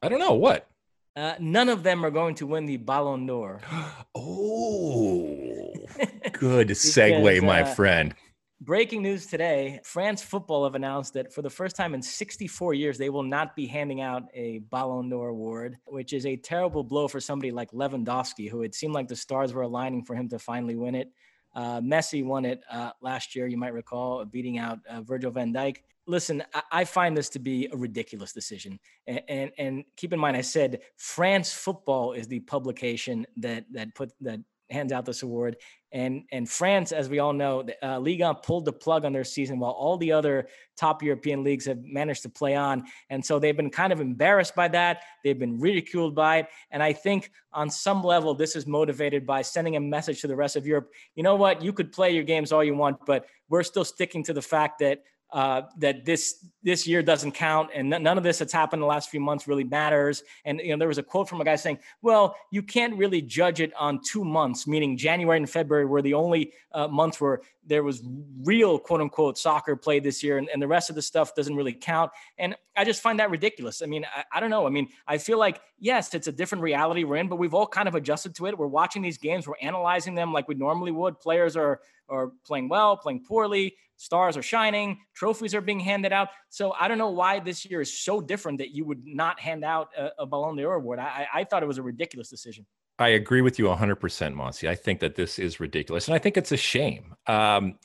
I don't know what.
Uh, none of them are going to win the Ballon d'Or. *gasps*
oh, *laughs* good segue, my uh, friend.
Breaking news today France football have announced that for the first time in 64 years, they will not be handing out a Ballon d'Or award, which is a terrible blow for somebody like Lewandowski, who it seemed like the stars were aligning for him to finally win it. Uh, Messi won it uh, last year, you might recall, beating out uh, Virgil van Dijk. Listen, I, find this to be a ridiculous decision. And, and, and keep in mind, I said France Football is the publication that that put that hands out this award. And and France, as we all know, uh, Liga pulled the plug on their season while all the other top European leagues have managed to play on. And so they've been kind of embarrassed by that. They've been ridiculed by it. And I think on some level, this is motivated by sending a message to the rest of Europe. You know what? You could play your games all you want, but we're still sticking to the fact that uh, that this this year doesn't count and none of this that's happened the last few months really matters. And you know there was a quote from a guy saying well you can't really judge it on two months meaning january and february were the only uh, months where there was real quote unquote soccer played this year and, and the rest of the stuff doesn't really count. And i just find that ridiculous. I mean I, I don't know. I mean i feel like yes it's a different reality we're in but we've all kind of adjusted to it. We're watching these games. We're analyzing them like we normally would. Players are are playing well playing poorly stars are shining, trophies are being handed out. So I don't know why this year is so different that you would not hand out a, a Ballon d'Or award. I, I thought it was a ridiculous decision.
I agree with you 100%, Mosse. I think that this is ridiculous. And I think it's a shame. Um,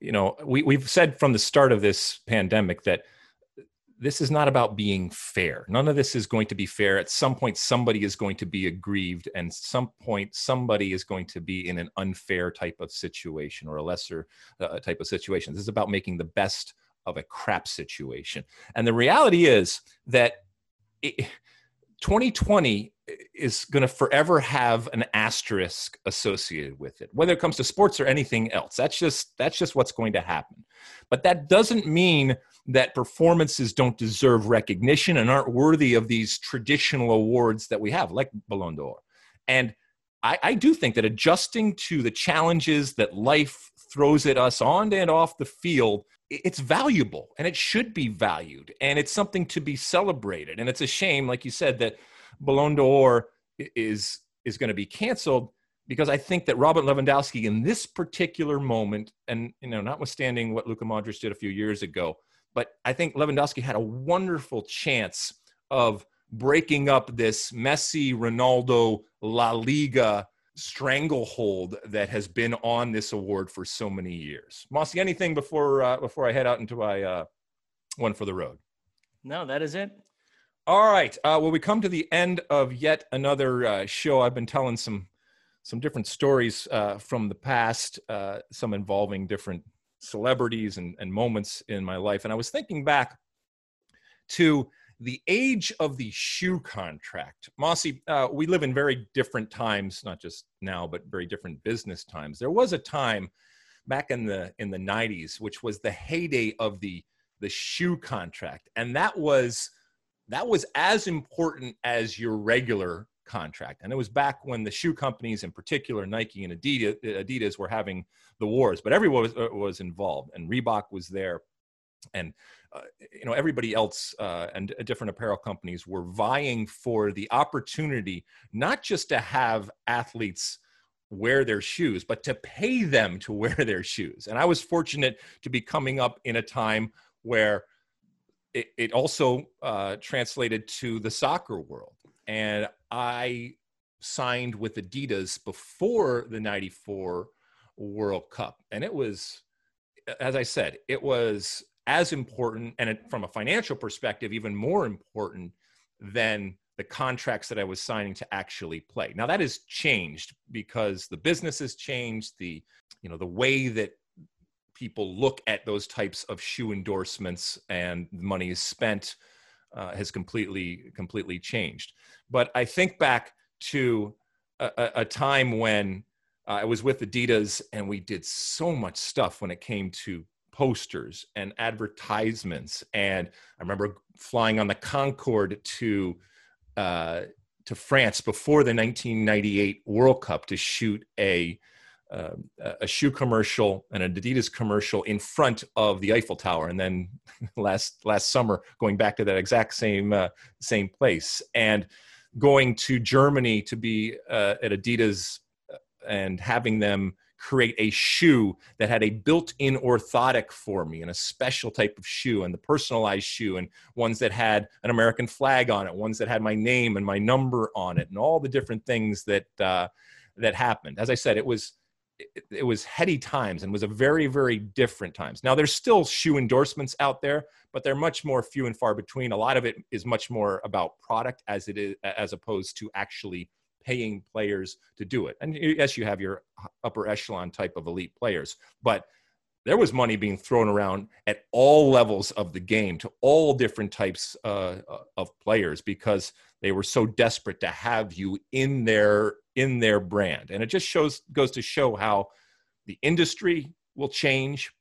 you know, we, we've said from the start of this pandemic that – this is not about being fair. None of this is going to be fair. At some point, somebody is going to be aggrieved, and some point, somebody is going to be in an unfair type of situation or a lesser uh, type of situation. This is about making the best of a crap situation. And the reality is that it, 2020 is going to forever have an asterisk associated with it whether it comes to sports or anything else that's just that's just what's going to happen but that doesn't mean that performances don't deserve recognition and aren't worthy of these traditional awards that we have, like Ballon d'Or. And I, I, do think that adjusting to the challenges that life throws at us on and off the field, it's valuable and it should be valued and it's something to be celebrated. And it's a shame, like you said, that Ballon d'Or is is going to be canceled because I think that Robert Lewandowski in this particular moment, and you know, notwithstanding what Luka Modric did a few years ago, but I think Lewandowski had a wonderful chance of breaking up this Messi, Ronaldo, La Liga stranglehold that has been on this award for so many years. Mossy, anything before uh, before I head out into my uh, one for the road?
No, that is it.
All right. Uh, well, we come to the end of yet another uh, show. I've been telling some some different stories uh, from the past, uh, some involving different celebrities and, and moments in my life. And I was thinking back to the age of the shoe contract. Mossy, uh, we live in very different times, not just now, but very different business times. There was a time back in the in the 90s, which was the heyday of the the shoe contract. And that was that was as important as your regular contract. And it was back when the shoe companies, in particular Nike and Adidas, Adidas were having the wars, but everyone was, uh, was involved, and Reebok was there. And uh, you know everybody else uh, and different apparel companies were vying for the opportunity not just to have athletes wear their shoes but to pay them to *laughs* wear their shoes and i was fortunate to be coming up in a time where it, it also uh, translated to the soccer world and I signed with Adidas before the 94 World Cup. And it was, as I said, it was as important and from a financial perspective, even more important than the contracts that I was signing to actually play. Now that has changed because the business has changed, the you know the way that people look at those types of shoe endorsements and money is spent uh, has completely completely changed. But I think back to a, a time when uh, I was with Adidas and we did so much stuff when it came to posters and advertisements. And I remember flying on the Concorde to uh, to France before the 1998 World Cup to shoot a uh, a shoe commercial and an Adidas commercial in front of the Eiffel Tower, and then *laughs* last last summer going back to that exact same uh, same place, and going to Germany to be uh, at Adidas uh, and having them create a shoe that had a built-in orthotic for me and a special type of shoe and the personalized shoe and ones that had an American flag on it, ones that had my name and my number on it, and all the different things that uh, that happened. As I said, it was it, it, was heady times and was a very very different times now there's still shoe endorsements out there but they're much more few and far between a lot of it is much more about product as it is as opposed to actually paying players to do it. And yes you have your upper echelon type of elite players but there was money being thrown around at all levels of the game to all different types uh, of players because they were so desperate to have you in their in their brand. And it just shows goes to show how the industry will change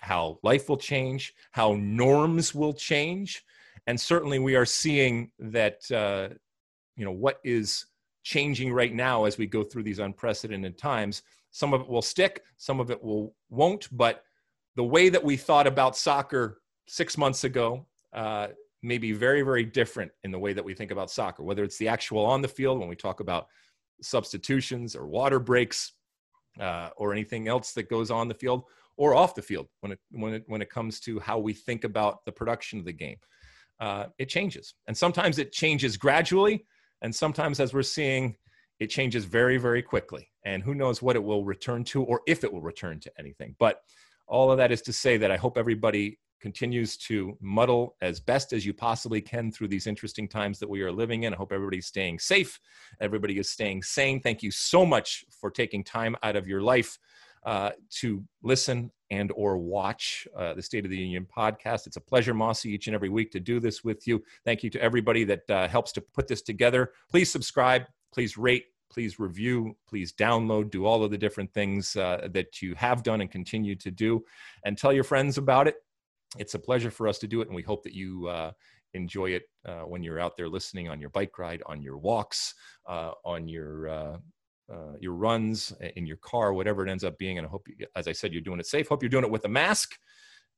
how life will change how norms will change. And certainly we are seeing that uh, you know what is changing right now as we go through these unprecedented times. Some of it will stick some of it will won't but the way that we thought about soccer six months ago uh, may be very very different in the way that we think about soccer whether it's the actual on the field when we talk about substitutions or water breaks uh, or anything else that goes on the field or off the field when it when it when it comes to how we think about the production of the game. Uh, it changes. And sometimes it changes gradually and sometimes as we're seeing it changes very very quickly and who knows what it will return to or if it will return to anything but all of that is to say that i hope everybody continues to muddle as best as you possibly can through these interesting times that we are living in. I hope everybody's staying safe, everybody is staying sane. Thank you so much for taking time out of your life uh, to listen and or watch uh, the State of the Union podcast. It's a pleasure, Mossy, each and every week to do this with you. Thank you to everybody that uh, helps to put this together. Please subscribe. Please rate. Please review. Please download. Do all of the different things uh, that you have done and continue to do, and tell your friends about it it's a pleasure for us to do it, and we hope that you uh, enjoy it uh, when you're out there listening on your bike ride, on your walks, uh, on your uh, uh, your runs, in your car, whatever it ends up being. And I hope, you, as I said, you're doing it safe. Hope you're doing it with a mask,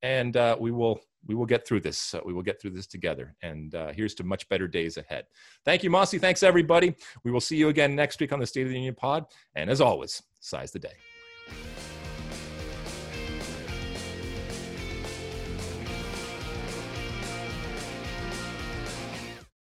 and uh, we will we will get through this. we will get through this together. And here's to much better days ahead. Thank you, Mossy. Thanks everybody. We will see you again next week on the State of the Union Pod. And as always, size the day.